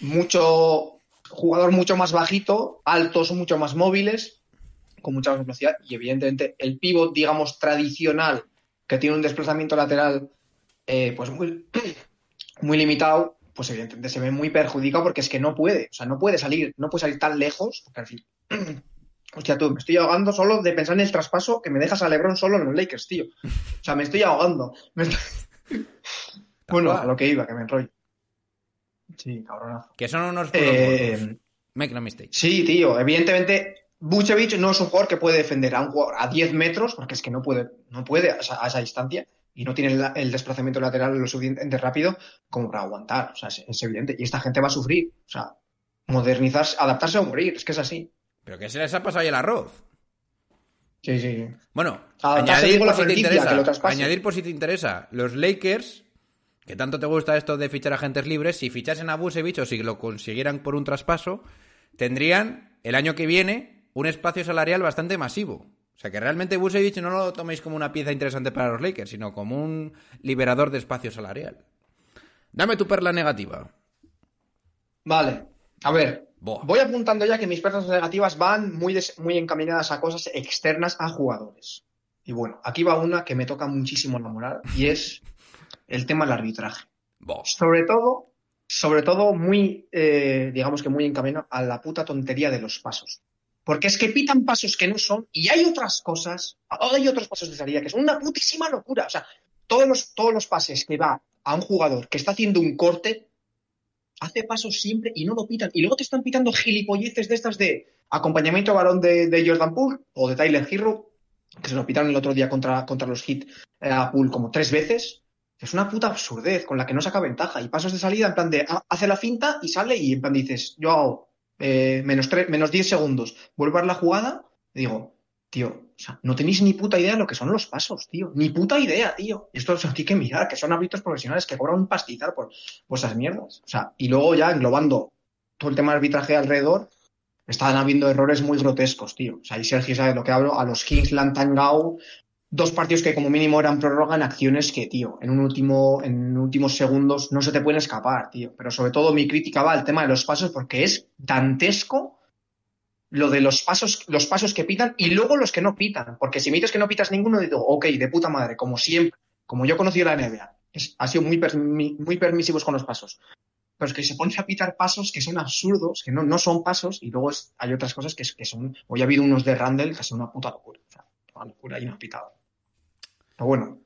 mucho jugador mucho más bajito, altos mucho más móviles, con mucha más velocidad. Y evidentemente, el pivot, digamos, tradicional, que tiene un desplazamiento lateral eh, pues muy, muy limitado, pues evidentemente se ve muy perjudicado porque es que no puede, o sea, no puede salir, no puede salir tan lejos, porque al fin. <clears throat> Hostia, tú, me estoy ahogando solo de pensar en el traspaso que me dejas a LeBron solo en los Lakers, tío. O sea, me estoy ahogando. Me estoy- <laughs> bueno, a lo que iba, que me enrollo. Sí, cabronazo. Que son unos Eh. Make no mistake. sí, tío, evidentemente Vucevic no es un jugador que puede defender a un jugador a 10 metros, porque es que no puede, no puede a esa, a esa distancia y no tiene el, el desplazamiento lateral lo suficientemente rápido como para aguantar. O sea, es, es evidente. Y esta gente va a sufrir. O sea, modernizarse, adaptarse o morir. Es que es así. Pero que se les ha pasado ya el arroz. Sí, sí. sí. Bueno, Adaptarse, añadir la por, si te interesa, que lo añadir por si te interesa. Los Lakers, que tanto te gusta esto de fichar agentes libres, si fichasen a Busevich o si lo consiguieran por un traspaso, tendrían el año que viene un espacio salarial bastante masivo. O sea que realmente Busevich no lo toméis como una pieza interesante para los Lakers, sino como un liberador de espacio salarial. Dame tu perla negativa. Vale. A ver, voy apuntando ya que mis personas negativas van muy, des- muy encaminadas a cosas externas a jugadores. Y bueno, aquí va una que me toca muchísimo la moral y es el tema del arbitraje. Sobre todo, sobre todo muy, eh, digamos que muy encaminado a la puta tontería de los pasos. Porque es que pitan pasos que no son y hay otras cosas, hay otros pasos de salida que son una putísima locura. O sea, todos los, todos los pases que va a un jugador que está haciendo un corte, hace pasos siempre y no lo pitan. Y luego te están pitando gilipolleces de estas de acompañamiento a balón de, de Jordan Poole o de Tyler Hero, que se lo pitaron el otro día contra, contra los Heat eh, a Poole como tres veces. Es una puta absurdez con la que no saca ventaja. Y pasos de salida en plan de ha- hace la finta y sale y en plan dices, yo hago eh, menos, tres, menos 10 segundos, vuelvo a la jugada digo, tío, o sea, no tenéis ni puta idea de lo que son los pasos, tío. Ni puta idea, tío. Esto se tiene que mirar, que son árbitros profesionales que cobran un pastizal por vuestras mierdas. O sea, y luego ya englobando todo el tema de arbitraje alrededor, están habiendo errores muy grotescos, tío. O sea, y Sergio sabe lo que hablo. A los Kings le dos partidos que como mínimo eran prórroga en acciones que, tío, en un último, en últimos segundos no se te pueden escapar, tío. Pero sobre todo mi crítica va al tema de los pasos porque es dantesco lo de los pasos, los pasos que pitan y luego los que no pitan. Porque si me dices que no pitas ninguno, digo, ok, de puta madre, como siempre, como yo he conocido la NBA. Ha sido muy, permi- muy permisivos con los pasos. Pero es que se ponen a pitar pasos que son absurdos, que no, no son pasos, y luego hay otras cosas que, que son. Hoy ha habido unos de Randall que son una puta locura. O sea, una locura y una pitada. Pero bueno,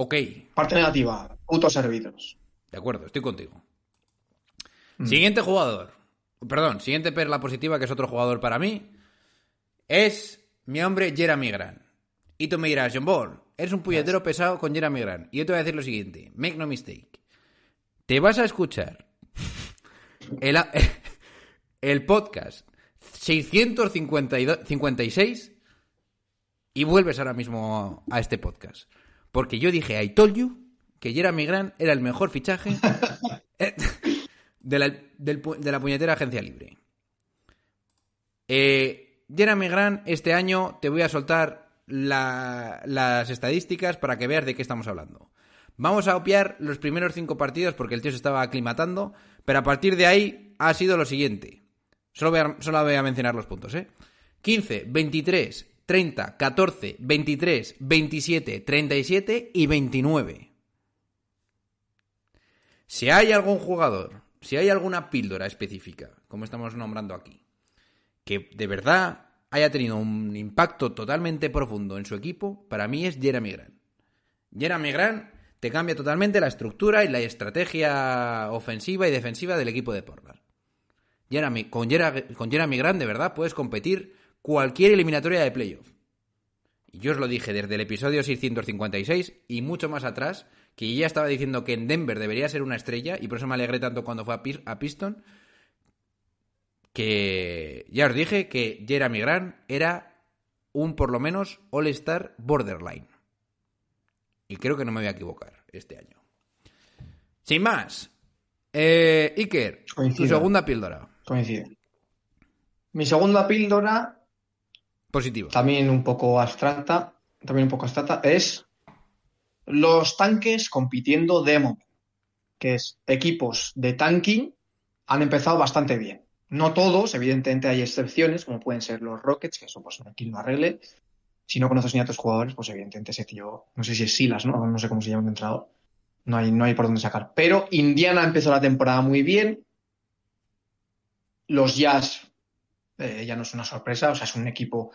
Ok, parte negativa, putos árbitros. de acuerdo, estoy contigo. Mm. Siguiente jugador. Perdón, siguiente perla positiva, que es otro jugador para mí, es mi hombre Jeremy Grant. Y tú me dirás, John Ball, eres un puñetero pesado con Jeremy Grant. Y yo te voy a decir lo siguiente, make no mistake. Te vas a escuchar <laughs> el, <laughs> el podcast 656 y vuelves ahora mismo a este podcast. Porque yo dije, I told you que Jeremy Grant era el mejor fichaje <laughs> eh, de la, de la puñetera agencia libre. Eh, Jeremy Grant, este año te voy a soltar la- las estadísticas para que veas de qué estamos hablando. Vamos a obviar los primeros cinco partidos porque el tío se estaba aclimatando, pero a partir de ahí ha sido lo siguiente. Solo voy a, solo voy a mencionar los puntos, ¿eh? 15, 23, 30, 14, 23, 27, 37 y 29. Si hay algún jugador, si hay alguna píldora específica, como estamos nombrando aquí, que de verdad haya tenido un impacto totalmente profundo en su equipo, para mí es Jeremy Grant. Jeremy Grant te cambia totalmente la estructura y la estrategia ofensiva y defensiva del equipo de Portland. Con, Jeremy, con Jeremy Grant, de verdad, puedes competir cualquier eliminatoria de playoff. Y yo os lo dije desde el episodio 656 y mucho más atrás, que ya estaba diciendo que en Denver debería ser una estrella, y por eso me alegré tanto cuando fue a, Pis- a Piston, que ya os dije que Jeremy Grant era un por lo menos All-Star borderline. Y creo que no me voy a equivocar este año. Sin más, eh, Iker, tu Coincido. segunda píldora. Coincide. Mi segunda píldora Positivo. también un poco abstracta, también un poco abstracta, es los tanques compitiendo de momento, que es equipos de tanking han empezado bastante bien. No todos, evidentemente hay excepciones, como pueden ser los Rockets, que eso pues aquí no arregle. Si no conoces ni a tus jugadores, pues evidentemente ese tío, no sé si es Silas, ¿no? No sé cómo se llama el entrenador. No hay, no hay por dónde sacar. Pero Indiana empezó la temporada muy bien. Los Jazz eh, ya no es una sorpresa, o sea, es un equipo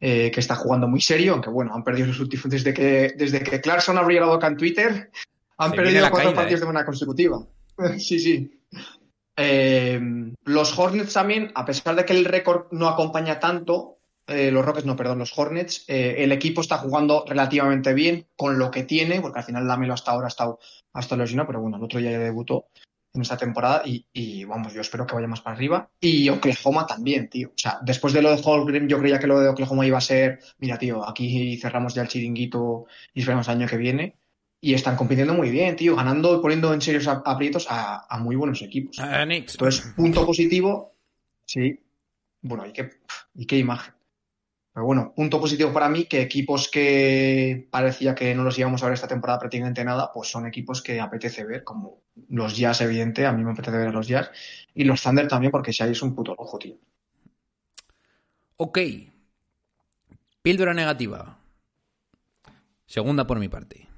eh, que está jugando muy serio, aunque bueno, han perdido los últimos, desde que, desde que Clarkson abrió la boca en Twitter, han Se perdido cuatro caída, partidos ¿eh? de manera consecutiva. <laughs> sí, sí. Los Hornets también, a pesar de que el récord no acompaña tanto, los Rockets, no, perdón, los Hornets, el equipo está jugando relativamente bien con lo que tiene, porque al final Lamelo hasta ahora ha estado, ha estado lesionado, pero bueno, el otro ya debutó en esta temporada y, y, vamos, yo espero que vaya más para arriba. Y Oklahoma también, tío. O sea, después de lo de Holmgren, yo creía que lo de Oklahoma iba a ser, mira, tío, aquí cerramos ya el chiringuito y esperamos el año que viene. Y están compitiendo muy bien, tío, ganando y poniendo en serios aprietos a, a muy buenos equipos. Knicks. Entonces, punto positivo, sí. Bueno, y qué, y qué imagen. Pero bueno, punto positivo para mí que equipos que parecía que no los íbamos a ver esta temporada prácticamente nada, pues son equipos que apetece ver, como los Jazz, evidente, a mí me apetece ver a los Jazz, y los Thunder también, porque si hay es un puto rojo, tío. Ok. Píldora negativa. Segunda por mi parte.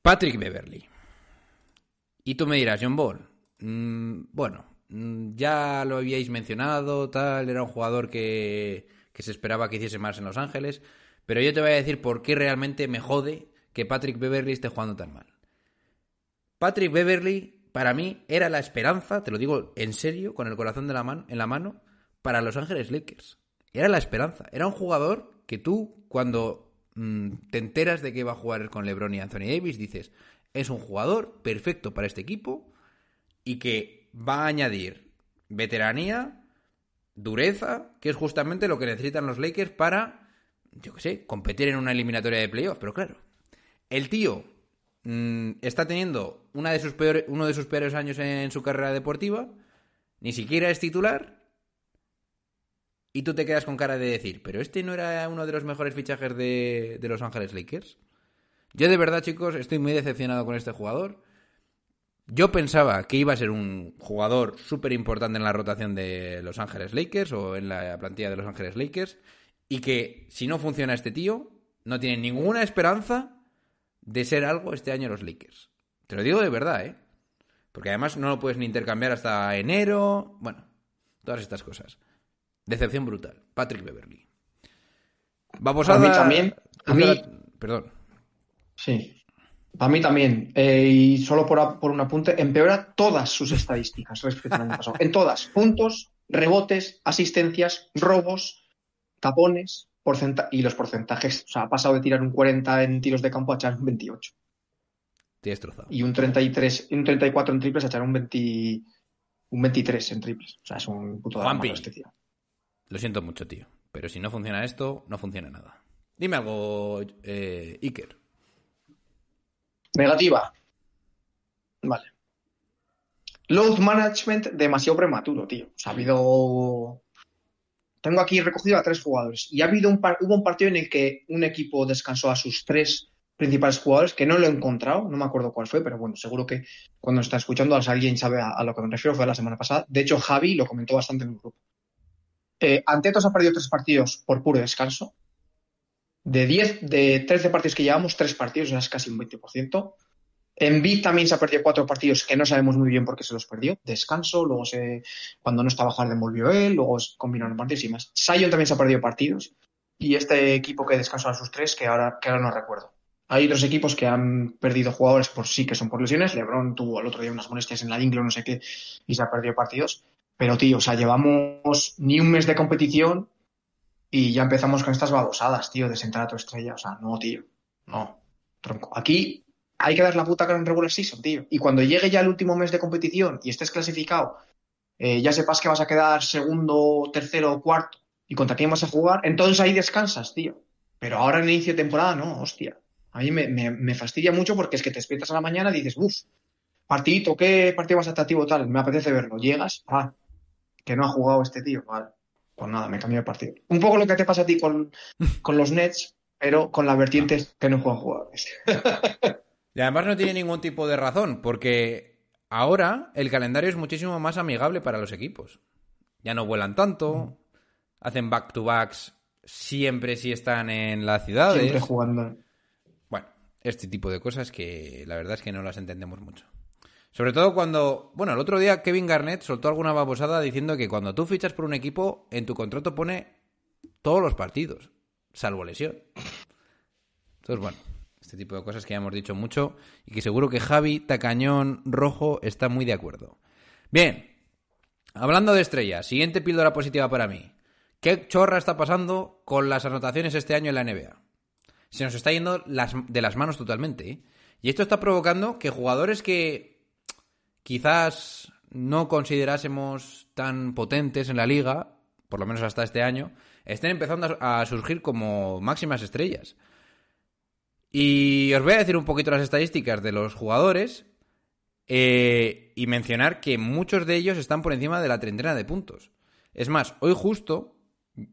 Patrick Beverly. Y tú me dirás, John Ball. mm, bueno, ya lo habíais mencionado, tal, era un jugador que, que se esperaba que hiciese más en Los Ángeles. Pero yo te voy a decir por qué realmente me jode que Patrick Beverly esté jugando tan mal. Patrick Beverly, para mí, era la esperanza, te lo digo en serio, con el corazón de la en la mano, para Los Ángeles Lakers. Era la esperanza. Era un jugador que tú, cuando mm, te enteras de que va a jugar con LeBron y Anthony Davis, dices, es un jugador perfecto para este equipo y que va a añadir veteranía, dureza, que es justamente lo que necesitan los Lakers para, yo qué sé, competir en una eliminatoria de playoff. Pero claro, el tío mm, está teniendo una de sus uno de sus peores años en su carrera deportiva, ni siquiera es titular, y tú te quedas con cara de decir, pero este no era uno de los mejores fichajes de, de Los Ángeles Lakers. Yo de verdad, chicos, estoy muy decepcionado con este jugador. Yo pensaba que iba a ser un jugador súper importante en la rotación de Los Ángeles Lakers o en la plantilla de Los Ángeles Lakers y que si no funciona este tío, no tiene ninguna esperanza de ser algo este año los Lakers. Te lo digo de verdad, ¿eh? Porque además no lo puedes ni intercambiar hasta enero. Bueno, todas estas cosas. Decepción brutal. Patrick Beverly. Vamos a A mí dar- también, a mí- Perdón. Sí. Para mí también. Eh, y solo por, por un apunte, empeora todas sus estadísticas respecto al año pasado. En todas. Puntos, rebotes, asistencias, robos, tapones, y los porcentajes. O sea, ha pasado de tirar un 40 en tiros de campo a echar un 28. Te he destrozado. Y un 33, y un 34 en triples a echar un 20, un 23 en triples. O sea, es un puto para este tío. Lo siento mucho, tío. Pero si no funciona esto, no funciona nada. Dime algo, eh, Iker. Negativa. Vale. Load management demasiado prematuro, tío. O sea, ha habido. Tengo aquí recogido a tres jugadores. Y ha habido un par- hubo un partido en el que un equipo descansó a sus tres principales jugadores, que no lo he encontrado, no me acuerdo cuál fue, pero bueno, seguro que cuando está escuchando alguien sabe a, a lo que me refiero, fue la semana pasada. De hecho, Javi lo comentó bastante en el grupo. Eh, Antetos ha perdido tres partidos por puro descanso. De 10, de 13 partidos que llevamos, tres partidos, o sea, es casi un 20%. Embiid también se ha perdido cuatro partidos que no sabemos muy bien por qué se los perdió. Descanso, luego se, cuando no estaba Harden volvió él, luego combinaron partidos y más. Sion también se ha perdido partidos. Y este equipo que descansó a sus tres, que ahora, que ahora no recuerdo. Hay otros equipos que han perdido jugadores por sí que son por lesiones. LeBron tuvo el otro día unas molestias en la ingle no sé qué y se ha perdido partidos. Pero, tío, o sea, llevamos ni un mes de competición y ya empezamos con estas babosadas, tío, de sentar a tu estrella. O sea, no, tío. No. Tronco. Aquí hay que dar la puta cara en regular season, tío. Y cuando llegue ya el último mes de competición y estés clasificado, eh, ya sepas que vas a quedar segundo, tercero cuarto y contra quién vas a jugar, entonces ahí descansas, tío. Pero ahora en inicio de temporada, no, hostia. A mí me fastidia mucho porque es que te despiertas a la mañana y dices, uff, partidito, ¿qué partido más atractivo tal? Me apetece verlo. Llegas, ah, que no ha jugado este tío, vale. Pues nada, me cambio de partido. Un poco lo que te pasa a ti con, con los Nets, pero con la vertiente que no juegan jugadores. <laughs> Y además no tiene ningún tipo de razón, porque ahora el calendario es muchísimo más amigable para los equipos. Ya no vuelan tanto, hacen back-to-backs siempre si están en las ciudades. Siempre jugando. Bueno, este tipo de cosas que la verdad es que no las entendemos mucho. Sobre todo cuando, bueno, el otro día Kevin Garnett soltó alguna babosada diciendo que cuando tú fichas por un equipo, en tu contrato pone todos los partidos, salvo lesión. Entonces, bueno, este tipo de cosas que ya hemos dicho mucho y que seguro que Javi Tacañón Rojo está muy de acuerdo. Bien, hablando de estrellas, siguiente píldora positiva para mí. ¿Qué chorra está pasando con las anotaciones este año en la NBA? se nos está yendo de las manos totalmente. ¿eh? Y esto está provocando que jugadores que quizás no considerásemos tan potentes en la liga, por lo menos hasta este año, estén empezando a surgir como máximas estrellas. Y os voy a decir un poquito las estadísticas de los jugadores eh, y mencionar que muchos de ellos están por encima de la treintena de puntos. Es más, hoy justo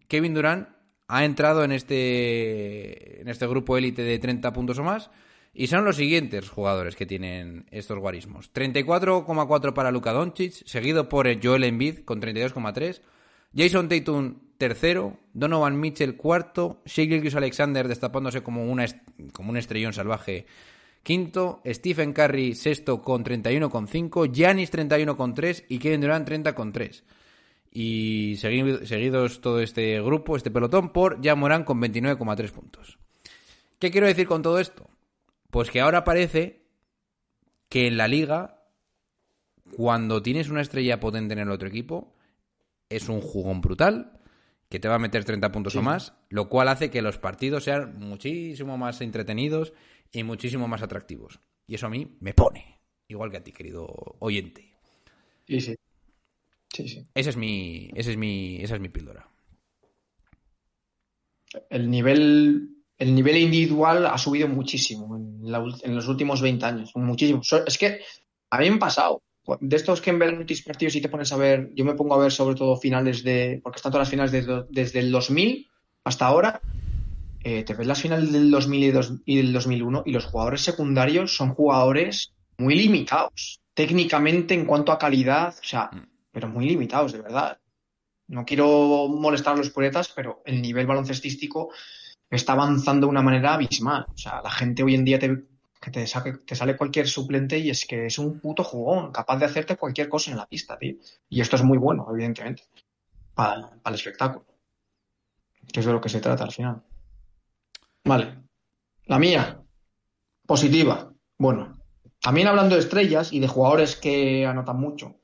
Kevin Durant ha entrado en este, en este grupo élite de 30 puntos o más. Y son los siguientes jugadores que tienen estos guarismos. 34,4 para Luka Doncic, seguido por Joel Embiid con 32,3. Jason Tatum tercero, Donovan Mitchell cuarto, Shea Alexander destapándose como, una, como un estrellón salvaje quinto, Stephen Curry sexto con 31,5, Giannis 31,3 y Kevin Durant 30,3. Y seguidos todo este grupo, este pelotón, por Jan Morán con 29,3 puntos. ¿Qué quiero decir con todo esto? Pues que ahora parece que en la liga, cuando tienes una estrella potente en el otro equipo, es un jugón brutal que te va a meter 30 puntos o más, lo cual hace que los partidos sean muchísimo más entretenidos y muchísimo más atractivos. Y eso a mí me pone, igual que a ti, querido oyente. Sí, sí. Sí, sí. Ese es mi, ese es mi, esa es mi píldora. El nivel, el nivel individual ha subido muchísimo en, en los últimos 20 años. Muchísimo. Es que a mí me ha pasado de estos que en ver partidos y te pones a ver, yo me pongo a ver sobre todo finales de, porque están todas las finales desde el 2000 hasta ahora, eh, te ves las finales del 2000 y, del 2001 y los jugadores secundarios son jugadores muy limitados, técnicamente en cuanto a calidad, o sea, mm. pero muy limitados, de verdad. No quiero molestar a los poetas, pero el nivel baloncestístico está avanzando de una manera abismal. O sea, la gente hoy en día te, que te, te sale cualquier suplente y es que es un puto jugón, capaz de hacerte cualquier cosa en la pista, tío. Y esto es muy bueno, evidentemente, para, el espectáculo. Que es de lo que se trata al final. Vale. La mía, positiva. Bueno, también hablando de estrellas y de jugadores que anotan mucho.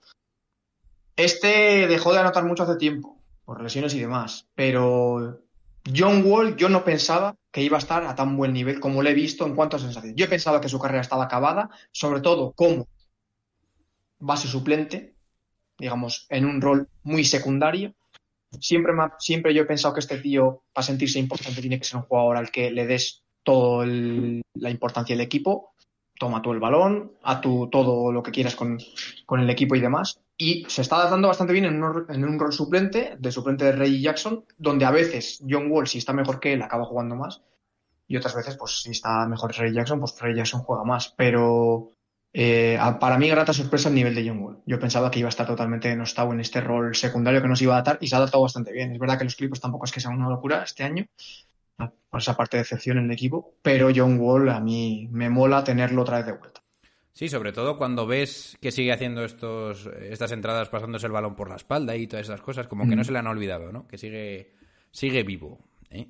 Este dejó de anotar mucho hace tiempo, por lesiones y demás, pero John Wall yo no pensaba que iba a estar a tan buen nivel como lo he visto en cuanto a sensaciones. Yo he pensado que su carrera estaba acabada, sobre todo como base suplente, digamos, en un rol muy secundario. Siempre, yo he pensado que este tío, para sentirse importante, tiene que ser un jugador al que le des toda la importancia del equipo. Toma tú el balón, a tú todo lo que quieras con el equipo y demás y se está adaptando bastante bien en un, rol suplente, de suplente de Ray Jackson, donde a veces John Wall, si está mejor que él, acaba jugando más, y otras veces, pues si está mejor Ray Jackson, pues Ray Jackson juega más. Pero eh, para mí, grata sorpresa el nivel de John Wall. Yo pensaba que iba a estar totalmente denostado en este rol secundario que nos iba a adaptar y se ha adaptado bastante bien. Es verdad que los Clippers tampoco es que sean una locura este año, por esa parte de excepción en el equipo, pero John Wall a mí me mola tenerlo otra vez de vuelta. Sí, sobre todo cuando ves que sigue haciendo estos, estas entradas pasándose el balón por la espalda y todas esas cosas, como que no mm. se le han olvidado, ¿no? Que sigue, sigue vivo. ¿eh?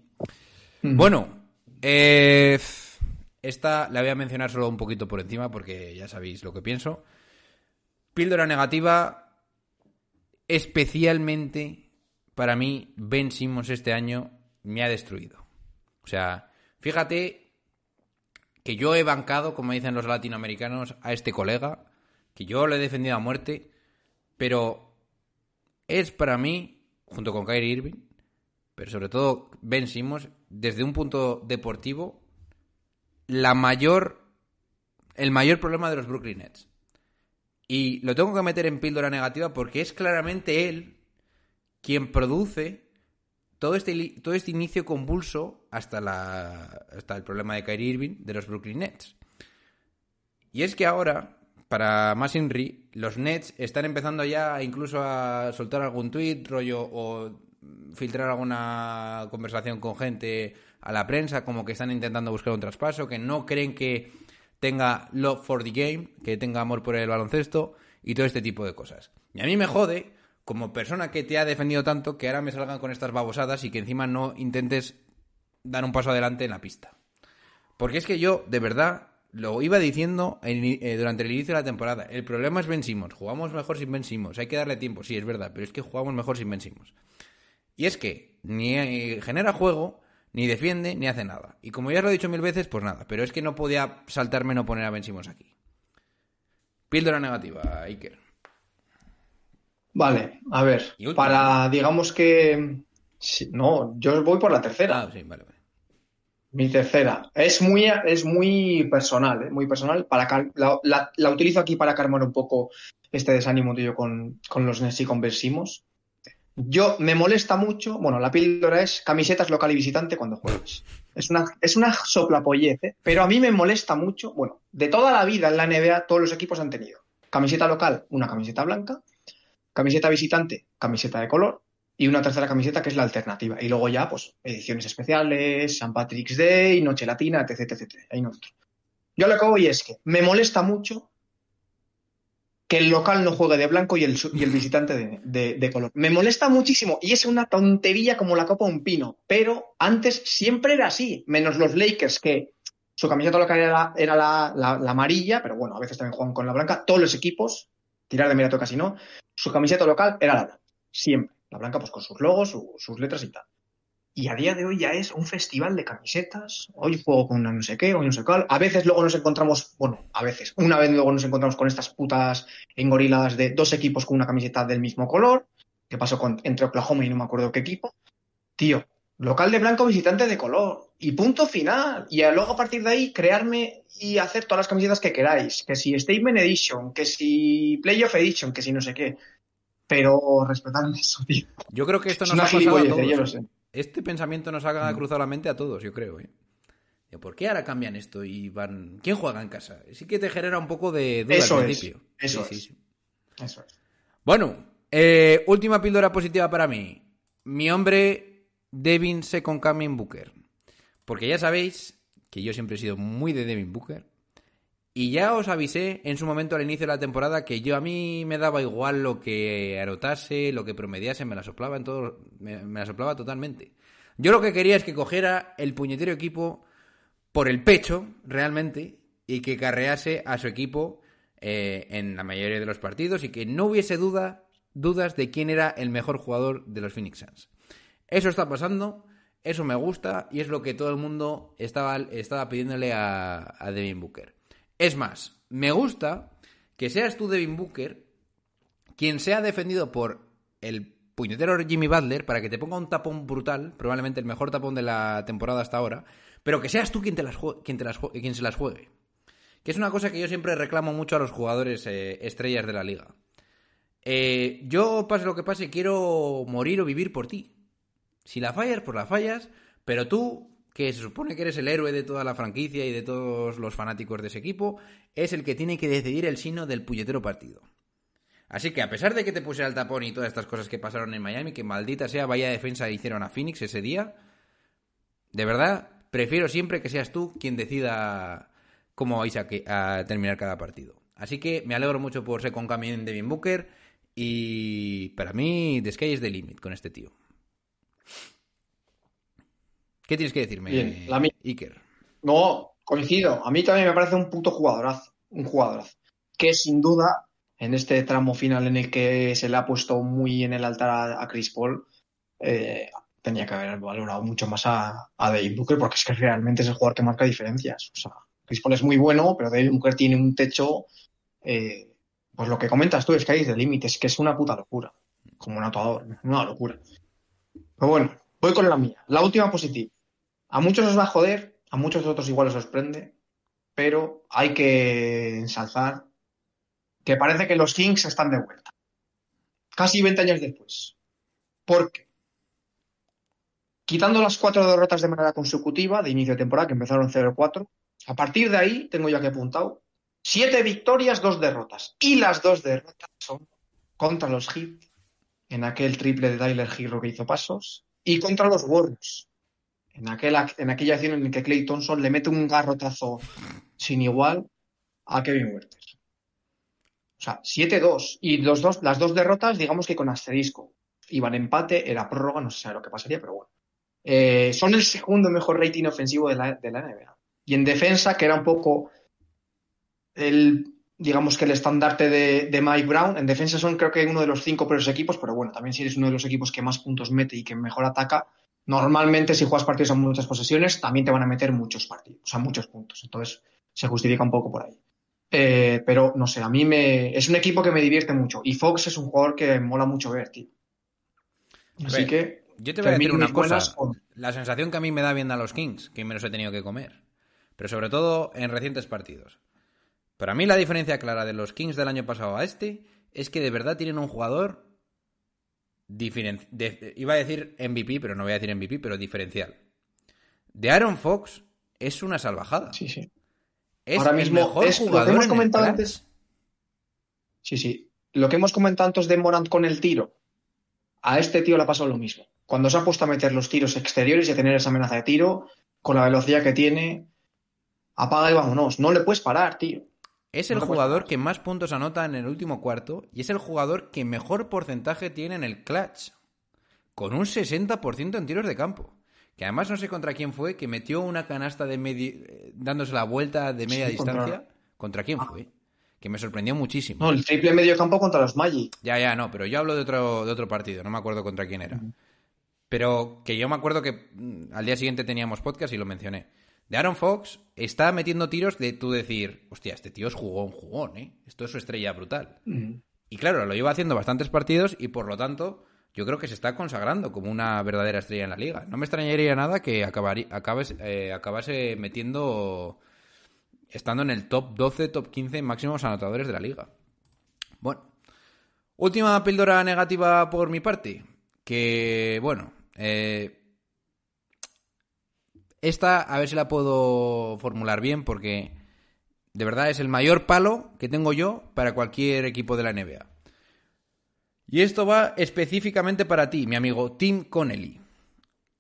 Mm. Bueno, eh, esta la voy a mencionar solo un poquito por encima porque ya sabéis lo que pienso. Píldora negativa, especialmente para mí, Ben Simmons este año me ha destruido. O sea, fíjate que yo he bancado, como dicen los latinoamericanos, a este colega, que yo le he defendido a muerte, pero es para mí, junto con Kyrie Irving, pero sobre todo Ben Simmons, desde un punto deportivo, la mayor, el mayor problema de los Brooklyn Nets. Y lo tengo que meter en píldora negativa porque es claramente él quien produce todo este, todo este inicio convulso hasta, la, hasta el problema de Kyrie Irving de los Brooklyn Nets. Y es que ahora, para más Inri, los Nets están empezando ya incluso a soltar algún tweet, rollo, o filtrar alguna conversación con gente a la prensa, como que están intentando buscar un traspaso, que no creen que tenga love for the game, que tenga amor por el baloncesto y todo este tipo de cosas. Y a mí me jode como persona que te ha defendido tanto, que ahora me salgan con estas babosadas y que encima no intentes dar un paso adelante en la pista. Porque es que yo, de verdad, lo iba diciendo eh, durante el inicio de la temporada. El problema es Ben Jugamos mejor sin Ben Hay que darle tiempo, sí, es verdad, pero es que jugamos mejor sin Ben Y es que ni eh, genera juego, ni defiende, ni hace nada. Y como ya lo he dicho mil veces, pues nada. Pero es que no podía saltarme no poner a Ben aquí. Píldora negativa, Iker. Vale, a ver, para, digamos que... no, yo voy por la tercera. Ah, sí, vale, vale. Mi tercera. Es muy, es muy personal, ¿eh? muy personal. Para la, la, utilizo aquí para calmar un poco este desánimo tuyo con, con los Nets y con Yo me molesta mucho, bueno, la píldora es camisetas local y visitante cuando juegas. Es una, es una soplapollez, ¿eh? pero a mí me molesta mucho, bueno, de toda la vida en la NBA todos los equipos han tenido camiseta local, una camiseta blanca, camiseta visitante, camiseta de color, y una tercera camiseta que es la alternativa. Y luego ya, pues, ediciones especiales, San Patrick's Day, Noche Latina, etc, etc, etc. Ahí no entro. Yo lo que voy es que me molesta mucho que el local no juegue de blanco y el, y el visitante de, de- color. Me molesta muchísimo y es una tontería como la copa de un pino, pero antes siempre era así, menos los Lakers que su camiseta local era, la, era la- la amarilla, pero bueno, a veces también juegan con la blanca. Todos los equipos, tirar de mirato casi no, su camiseta local era la blanca, siempre. La blanca pues con sus logos, su- sus letras y tal. Y a día de hoy ya es un festival de camisetas. Hoy juego con una no sé qué, hoy no sé cuál. A veces luego nos encontramos, bueno, a veces, una vez luego nos encontramos con estas putas engoriladas de dos equipos con una camiseta del mismo color, que pasó entre Oklahoma y no me acuerdo qué equipo. Tío, local de blanco, visitante de color. Y punto final. Y luego a partir de ahí crearme y hacer todas las camisetas que queráis. Que si Statement Edition, que si Playoff Edition, que si no sé qué. Pero respetadme <laughs> eso, tío. Yo creo que esto Es nos ha pasado a todos. yo lo sé. Este pensamiento nos ha cruzado la mente a todos, yo creo. ¿eh? ¿Por qué ahora cambian esto y van... ¿Quién juega en casa? Sí que te genera un poco de duda Eso al es, principio. eso Sí, es. sí, sí. Eso es. Bueno, eh, última píldora positiva para mí. Mi hombre, Devin Second Coming Booker. Porque ya sabéis que yo siempre he sido muy de Devin Booker. Y ya os avisé en su momento al inicio de la temporada que yo a mí me daba igual lo que anotase, lo que promediase, me la soplaba en todo, me, me la soplaba totalmente. Yo lo que quería es que cogiera el puñetero equipo por el pecho, realmente, y que carrease a su equipo eh, en la mayoría de los partidos y que no hubiese duda, dudas de quién era el mejor jugador de los Phoenix Suns. Eso está pasando, eso me gusta y es lo que todo el mundo estaba, pidiéndole a, Devin Booker. Es más, me gusta que seas tú, Devin Booker, quien sea defendido por el puñetero Jimmy Butler para que te ponga un tapón brutal, probablemente el mejor tapón de la temporada hasta ahora, pero que seas tú quien, te las jue- quien, te las quien se las juegue. Que es una cosa que yo siempre reclamo mucho a los jugadores eh, estrellas de la liga. Eh, yo, pase lo que pase, quiero morir o vivir por ti. Si la fallas, pues la fallas, pero tú, que se supone que eres el héroe de toda la franquicia y de todos los fanáticos de ese equipo, es el que tiene que decidir el sino del puñetero partido. Así que a pesar de que te pusiera el tapón y todas estas cosas que pasaron en Miami, que maldita sea, vaya defensa hicieron a Phoenix ese día, de verdad, prefiero siempre que seas tú quien decida cómo vais a, que- terminar cada partido. Así que me alegro mucho por ser con Camin Devin Booker y para mí the sky is the limit con este tío. ¿Qué tienes que decirme, Bien, la mía. Iker? No, coincido. A mí también me parece un puto jugadorazo. Un jugadorazo. Que sin duda, en este tramo final en el que se le ha puesto muy en el altar a, a Chris Paul, eh, tenía que haber valorado mucho más a, a Devin Booker porque es que realmente es el jugador que marca diferencias. O sea, Chris Paul es muy bueno, pero Devin Booker tiene un techo, eh, pues lo que comentas tú, es que hay de límites, que es una puta locura. Como un actuador, una locura. Pero bueno, voy con la mía. La última positiva. A muchos os va a joder, a muchos otros igual os sorprende, pero hay que ensalzar que parece que los Kings están de vuelta. Casi 20 años después. Porque, quitando las cuatro derrotas de manera consecutiva de inicio de temporada, que empezaron 0-4, a partir de ahí, tengo ya que apuntado, siete victorias, dos derrotas. Y las dos derrotas son contra los Heat, en aquel triple de Tyler Hero que hizo pasos, y contra los Warriors, en, aquel, ac- en aquella acción en que Clay Thompson le mete un garrotazo sin igual a Kevin Werther. O sea, 7-2. Y los dos, las dos derrotas, digamos que con asterisco. Iban empate, era prórroga, no se sabe lo que pasaría, pero bueno. Eh, son el segundo mejor rating ofensivo de la, de la NBA. Y en defensa, que era un poco el, digamos que el estandarte de, de Mike Brown, en defensa son creo que uno de los cinco peores equipos, pero bueno, también si eres uno de los equipos que más puntos mete y que mejor ataca, normalmente si juegas partidos a muchas posesiones, también te van a meter muchos partidos, o sea, muchos puntos. Entonces, se justifica un poco por ahí. Eh, pero no sé, a mí me es un equipo que me divierte mucho y Fox es un jugador que mola mucho ver, tío. Así Ver, que Yo te voy a decir una cosa. con- La sensación que a mí me da viendo a los Kings, que me los he tenido que comer. Pero sobre todo en recientes partidos. Para mí la diferencia clara de los Kings del año pasado a este es que de verdad tienen un jugador de- iba a decir MVP, pero no voy a decir MVP, pero diferencial. De Aaron Fox es una salvajada. Sí, sí. Es Ahora el mismo mejor es lo que jugador hemos comentado antes. Sí, sí. Lo que hemos comentado antes de Morant con el tiro. A este tío le ha pasado lo mismo. Cuando se ha puesto a meter los tiros exteriores y a tener esa amenaza de tiro, con la velocidad que tiene, apaga y vámonos. No le puedes parar, tío. Es el No jugador que más puntos anota en el último cuarto y es el jugador que mejor porcentaje tiene en el clutch. Con un 60% en tiros de campo. Que además no sé contra quién fue, que metió una canasta de medi- eh, dándose la vuelta de media Sí, distancia. ¿Contra quién fue? Que me sorprendió muchísimo. No, el triple medio campo contra los Magic. Ya, ya, no, pero yo hablo de otro, de otro partido, no me acuerdo contra quién era. Pero que yo me acuerdo que mm, al día siguiente teníamos podcast y lo mencioné. De Aaron Fox está metiendo tiros de tú decir, hostia, este tío es jugón, jugón, ¿eh? Esto es su estrella brutal. Mm. Y claro, lo lleva haciendo bastantes partidos y por lo tanto yo creo que se está consagrando como una verdadera estrella en la liga. No me extrañaría nada que acabes- eh, acabase metiendo, estando en el top 12, top 15 máximos anotadores de la liga. Bueno, última píldora negativa por mi parte. Que, bueno, eh, esta a ver si la puedo formular bien porque de verdad es el mayor palo que tengo yo para cualquier equipo de la NBA. Y esto va específicamente para ti, mi amigo Tim Connelly.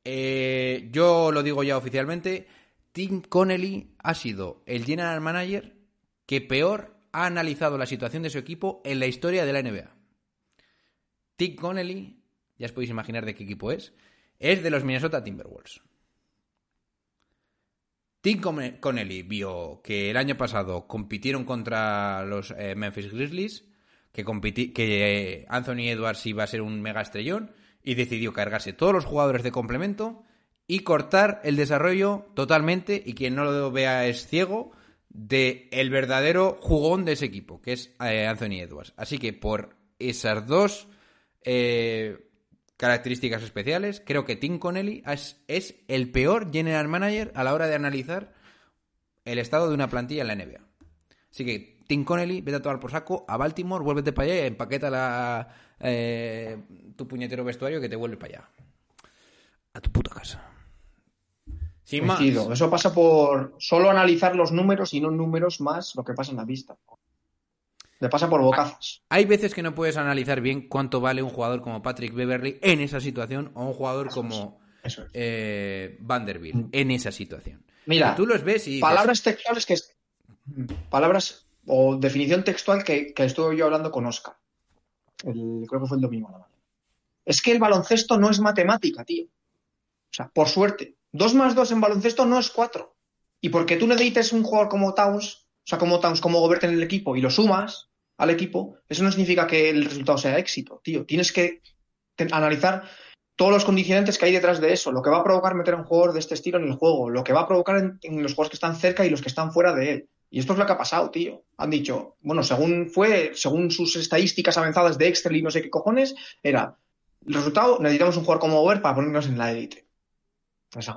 Eh, yo lo digo ya oficialmente, Tim Connelly ha sido el general manager que peor ha analizado la situación de su equipo en la historia de la NBA. Tim Connelly, ya os podéis imaginar de qué equipo es, es de los Minnesota Timberwolves. Tim Con- Connelly vio que el año pasado compitieron contra los eh, Memphis Grizzlies, que, que eh, Anthony Edwards iba a ser un mega estrellón, y decidió cargarse todos los jugadores de complemento y cortar el desarrollo totalmente, y quien no lo vea es ciego, de el verdadero jugón de ese equipo, que es eh, Anthony Edwards. Así que por esas dos características especiales, creo que Tim Connelly es, el peor general manager a la hora de analizar el estado de una plantilla en la NBA. Así que, Tim Connelly, vete a tomar por saco a Baltimore, vuélvete para allá y empaqueta la, eh, tu puñetero vestuario que te vuelve para allá. A tu puta casa. Sin más. Eso pasa por solo analizar los números y no números más lo que pasa en la vista. Le pasa por bocazas. Hay veces que no puedes analizar bien cuánto vale un jugador como Patrick Beverly en esa situación o un jugador como es. eh, Vanderbilt en esa situación. Mira, tú los ves y dices, palabras textuales que es. Palabras o definición textual que, que estuve yo hablando con Oscar. El, creo que fue el domingo la. Es que el baloncesto no es matemática, tío. O sea, por suerte. Dos más dos en baloncesto no es cuatro. Y porque tú necesites un jugador como Towns, o sea, como Towns, como Gobert en el equipo, y lo sumas al equipo, eso no significa que el resultado sea éxito, tío. Tienes que analizar todos los condicionantes que hay detrás de eso, lo que va a provocar meter a un jugador de este estilo en el juego, lo que va a provocar en, los jugadores que están cerca y los que están fuera de él. Y esto es lo que ha pasado, tío. Han dicho, bueno, según fue, según sus estadísticas avanzadas de Excel y no sé qué cojones, era el resultado, necesitamos un jugador como Gobert para ponernos en la élite. Pues a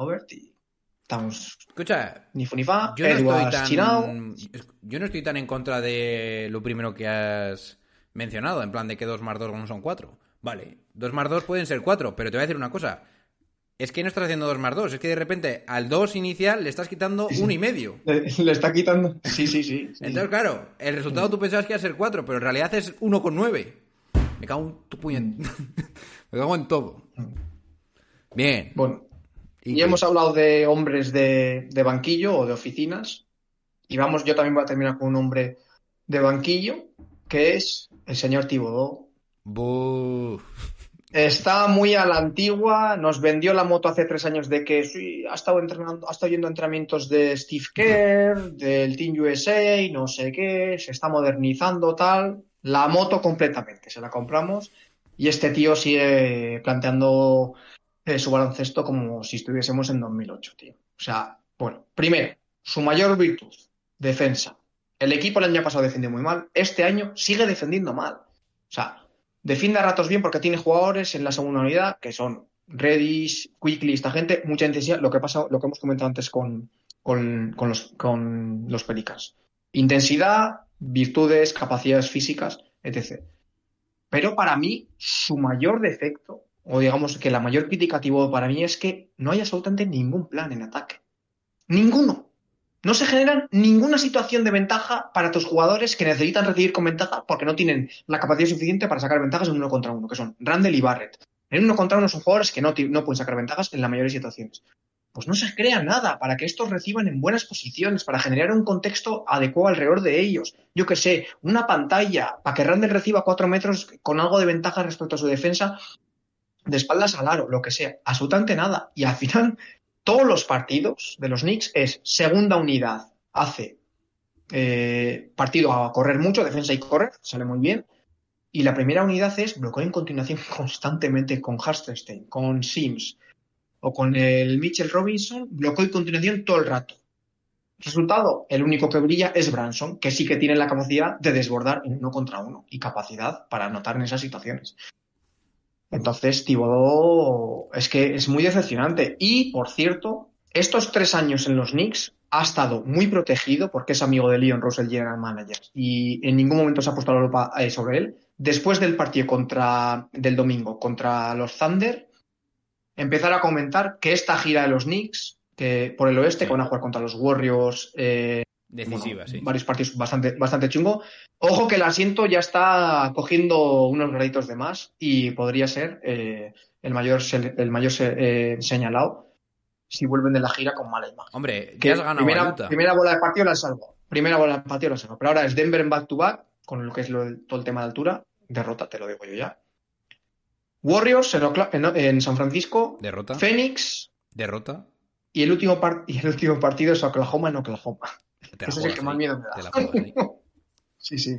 estamos escucha, ni fu ni fa, yo no, estoy tan, yo no estoy tan en contra de lo primero que has mencionado, en plan de que 2 más 2 no son 4. Vale, 2 más 2 pueden ser 4, pero te voy a decir una cosa. Es que no estás haciendo 2 más 2, es que de repente al 2 inicial le estás quitando Sí, sí. uno y medio. <laughs> Le, le está quitando. Sí, sí, sí. sí. Entonces, claro, el resultado tú pensabas que iba a ser 4, pero en realidad es 1 con 9. Me cago en tu puñet. <laughs> Me cago en todo. Bien. Bueno, y hemos hablado de hombres de, de banquillo o de oficinas. Y vamos, yo también voy a terminar con un hombre de banquillo, que es el señor. Buf. Está muy a la antigua, nos vendió la moto hace tres años de que sí, ha estado entrenando, ha estado yendo a entrenamientos de Steve Kerr, del Team USA, no sé qué, se está modernizando tal. La moto completamente, se la compramos. Y este tío sigue planteando su baloncesto como si estuviésemos en 2008, tío. O sea, bueno, primero, su mayor virtud, defensa. El equipo el año pasado defendió muy mal, este año sigue defendiendo mal. O sea, defiende a ratos bien porque tiene jugadores en la segunda unidad que son Reddish, Quickly, esta gente, mucha intensidad, lo que pasa, lo que hemos comentado antes con, con, con los, con los Pelicans. Intensidad, virtudes, capacidades físicas, etc. Pero para mí, su mayor defecto, o digamos que la mayor crítica para mí es que no hay absolutamente ningún plan en ataque. Ninguno. No se generan ninguna situación de ventaja para tus jugadores que necesitan recibir con ventaja porque no tienen la capacidad suficiente para sacar ventajas en uno contra uno, que son Randall y Barrett. En uno contra uno son jugadores que no, no pueden sacar ventajas en la mayoría de situaciones. Pues no se crea nada para que estos reciban en buenas posiciones, para generar un contexto adecuado alrededor de ellos. Yo que sé, una pantalla para que Randall reciba cuatro metros con algo de ventaja respecto a su defensa, de espaldas al aro, lo que sea. Absolutamente nada. Y al final, todos los partidos de los Knicks es segunda unidad, hace eh, partido a correr mucho, defensa y correr, sale muy bien. Y la primera unidad es bloqueo en continuación <laughs> constantemente con Hasterstein, con Sims o con el Mitchell Robinson, bloqueo en continuación todo el rato. Resultado, el único que brilla es Branson, que sí que tiene la capacidad de desbordar en uno contra uno y capacidad para anotar en esas situaciones. Entonces, Thibodeau es que es muy decepcionante. Y, por cierto, estos tres años en los Knicks ha estado muy protegido porque es amigo de Leon Rose, el general manager, y en ningún momento se ha puesto la lupa eh, sobre él. Después del partido contra, del domingo contra los Thunder, empezar a comentar que esta gira de los Knicks, que por el oeste, que van a jugar contra los Warriors, eh, Decisiva, bueno, sí. varios partidos bastante, bastante chungo. Ojo que el asiento ya está cogiendo unos graditos de más y podría ser eh, el mayor, el mayor eh, señalado si vuelven de la gira con mala imagen. Hombre, Que has ganado primera, bola de partido la salvo. Primera bola de partido la salvo. Pero ahora es Denver en back-to-back, con lo que es lo- todo el tema de altura. Derrota, te lo digo yo ya. Warriors en, Ocla- en- en San Francisco. Derrota. Phoenix. Derrota. Y el último, y el último partido es Oklahoma en Oklahoma. Te Ese es el que más miedo me da. Te la. <laughs> Sí, sí.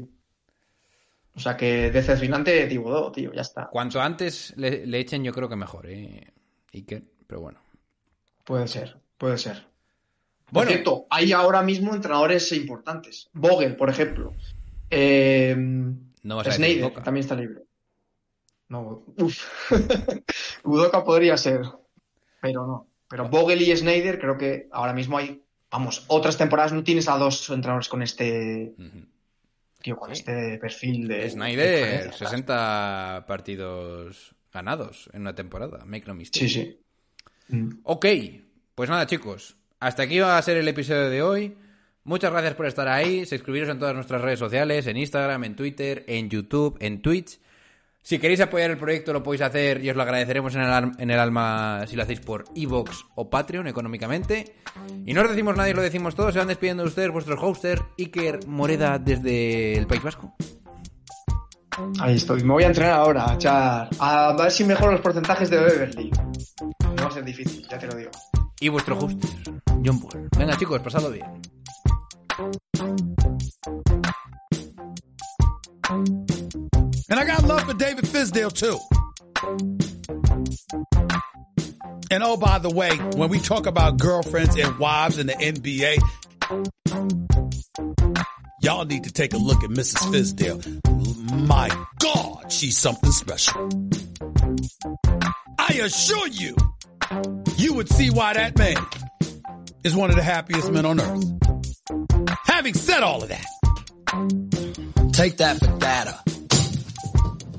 O sea que decepcionante Thibodeau, tío, ya está. Cuanto antes le, le echen, yo creo que mejor, ¿eh? Iker, pero bueno. Puede ser, puede ser. Por Bueno. cierto, hay ahora mismo entrenadores importantes. Vogel, por ejemplo. Eh, No vas a decir también está libre. No, uf. <laughs> Udoka podría ser, pero no. Pero Vogel y Snyder creo que ahora mismo hay, vamos, otras temporadas no tienes a dos entrenadores con este, tío, con Sí. este perfil de... de Snyder, diferencia. 60 partidos ganados en una temporada. Make no mistake. Sí, sí. Mm. Ok, pues nada, chicos. Hasta aquí va a ser el episodio de hoy. Muchas gracias por estar ahí. Suscribiros en todas nuestras redes sociales, en Instagram, en Twitter, en YouTube, en Twitch. Si queréis apoyar el proyecto lo podéis hacer y os lo agradeceremos en el, al- en el alma si lo hacéis por Evox o Patreon económicamente. Y no os decimos nadie, lo decimos todos. Se van despidiendo de ustedes vuestros hoster Iker Moreda desde el País Vasco. Ahí estoy. Me voy a entrenar ahora, a echar. A ver si mejoro los porcentajes de Beverly. No va a ser difícil, ya te lo digo. Y vuestro hoster, John Paul. Venga chicos, pasadlo bien. And I got love for David Fisdale too. And oh, by the way, when we talk about girlfriends and wives in the NBA, y'all need to take a look at Mrs. Fisdale. My God, she's something special. I assure you, you would see why that man is one of the happiest men on earth. Having said all of that, Take that for data.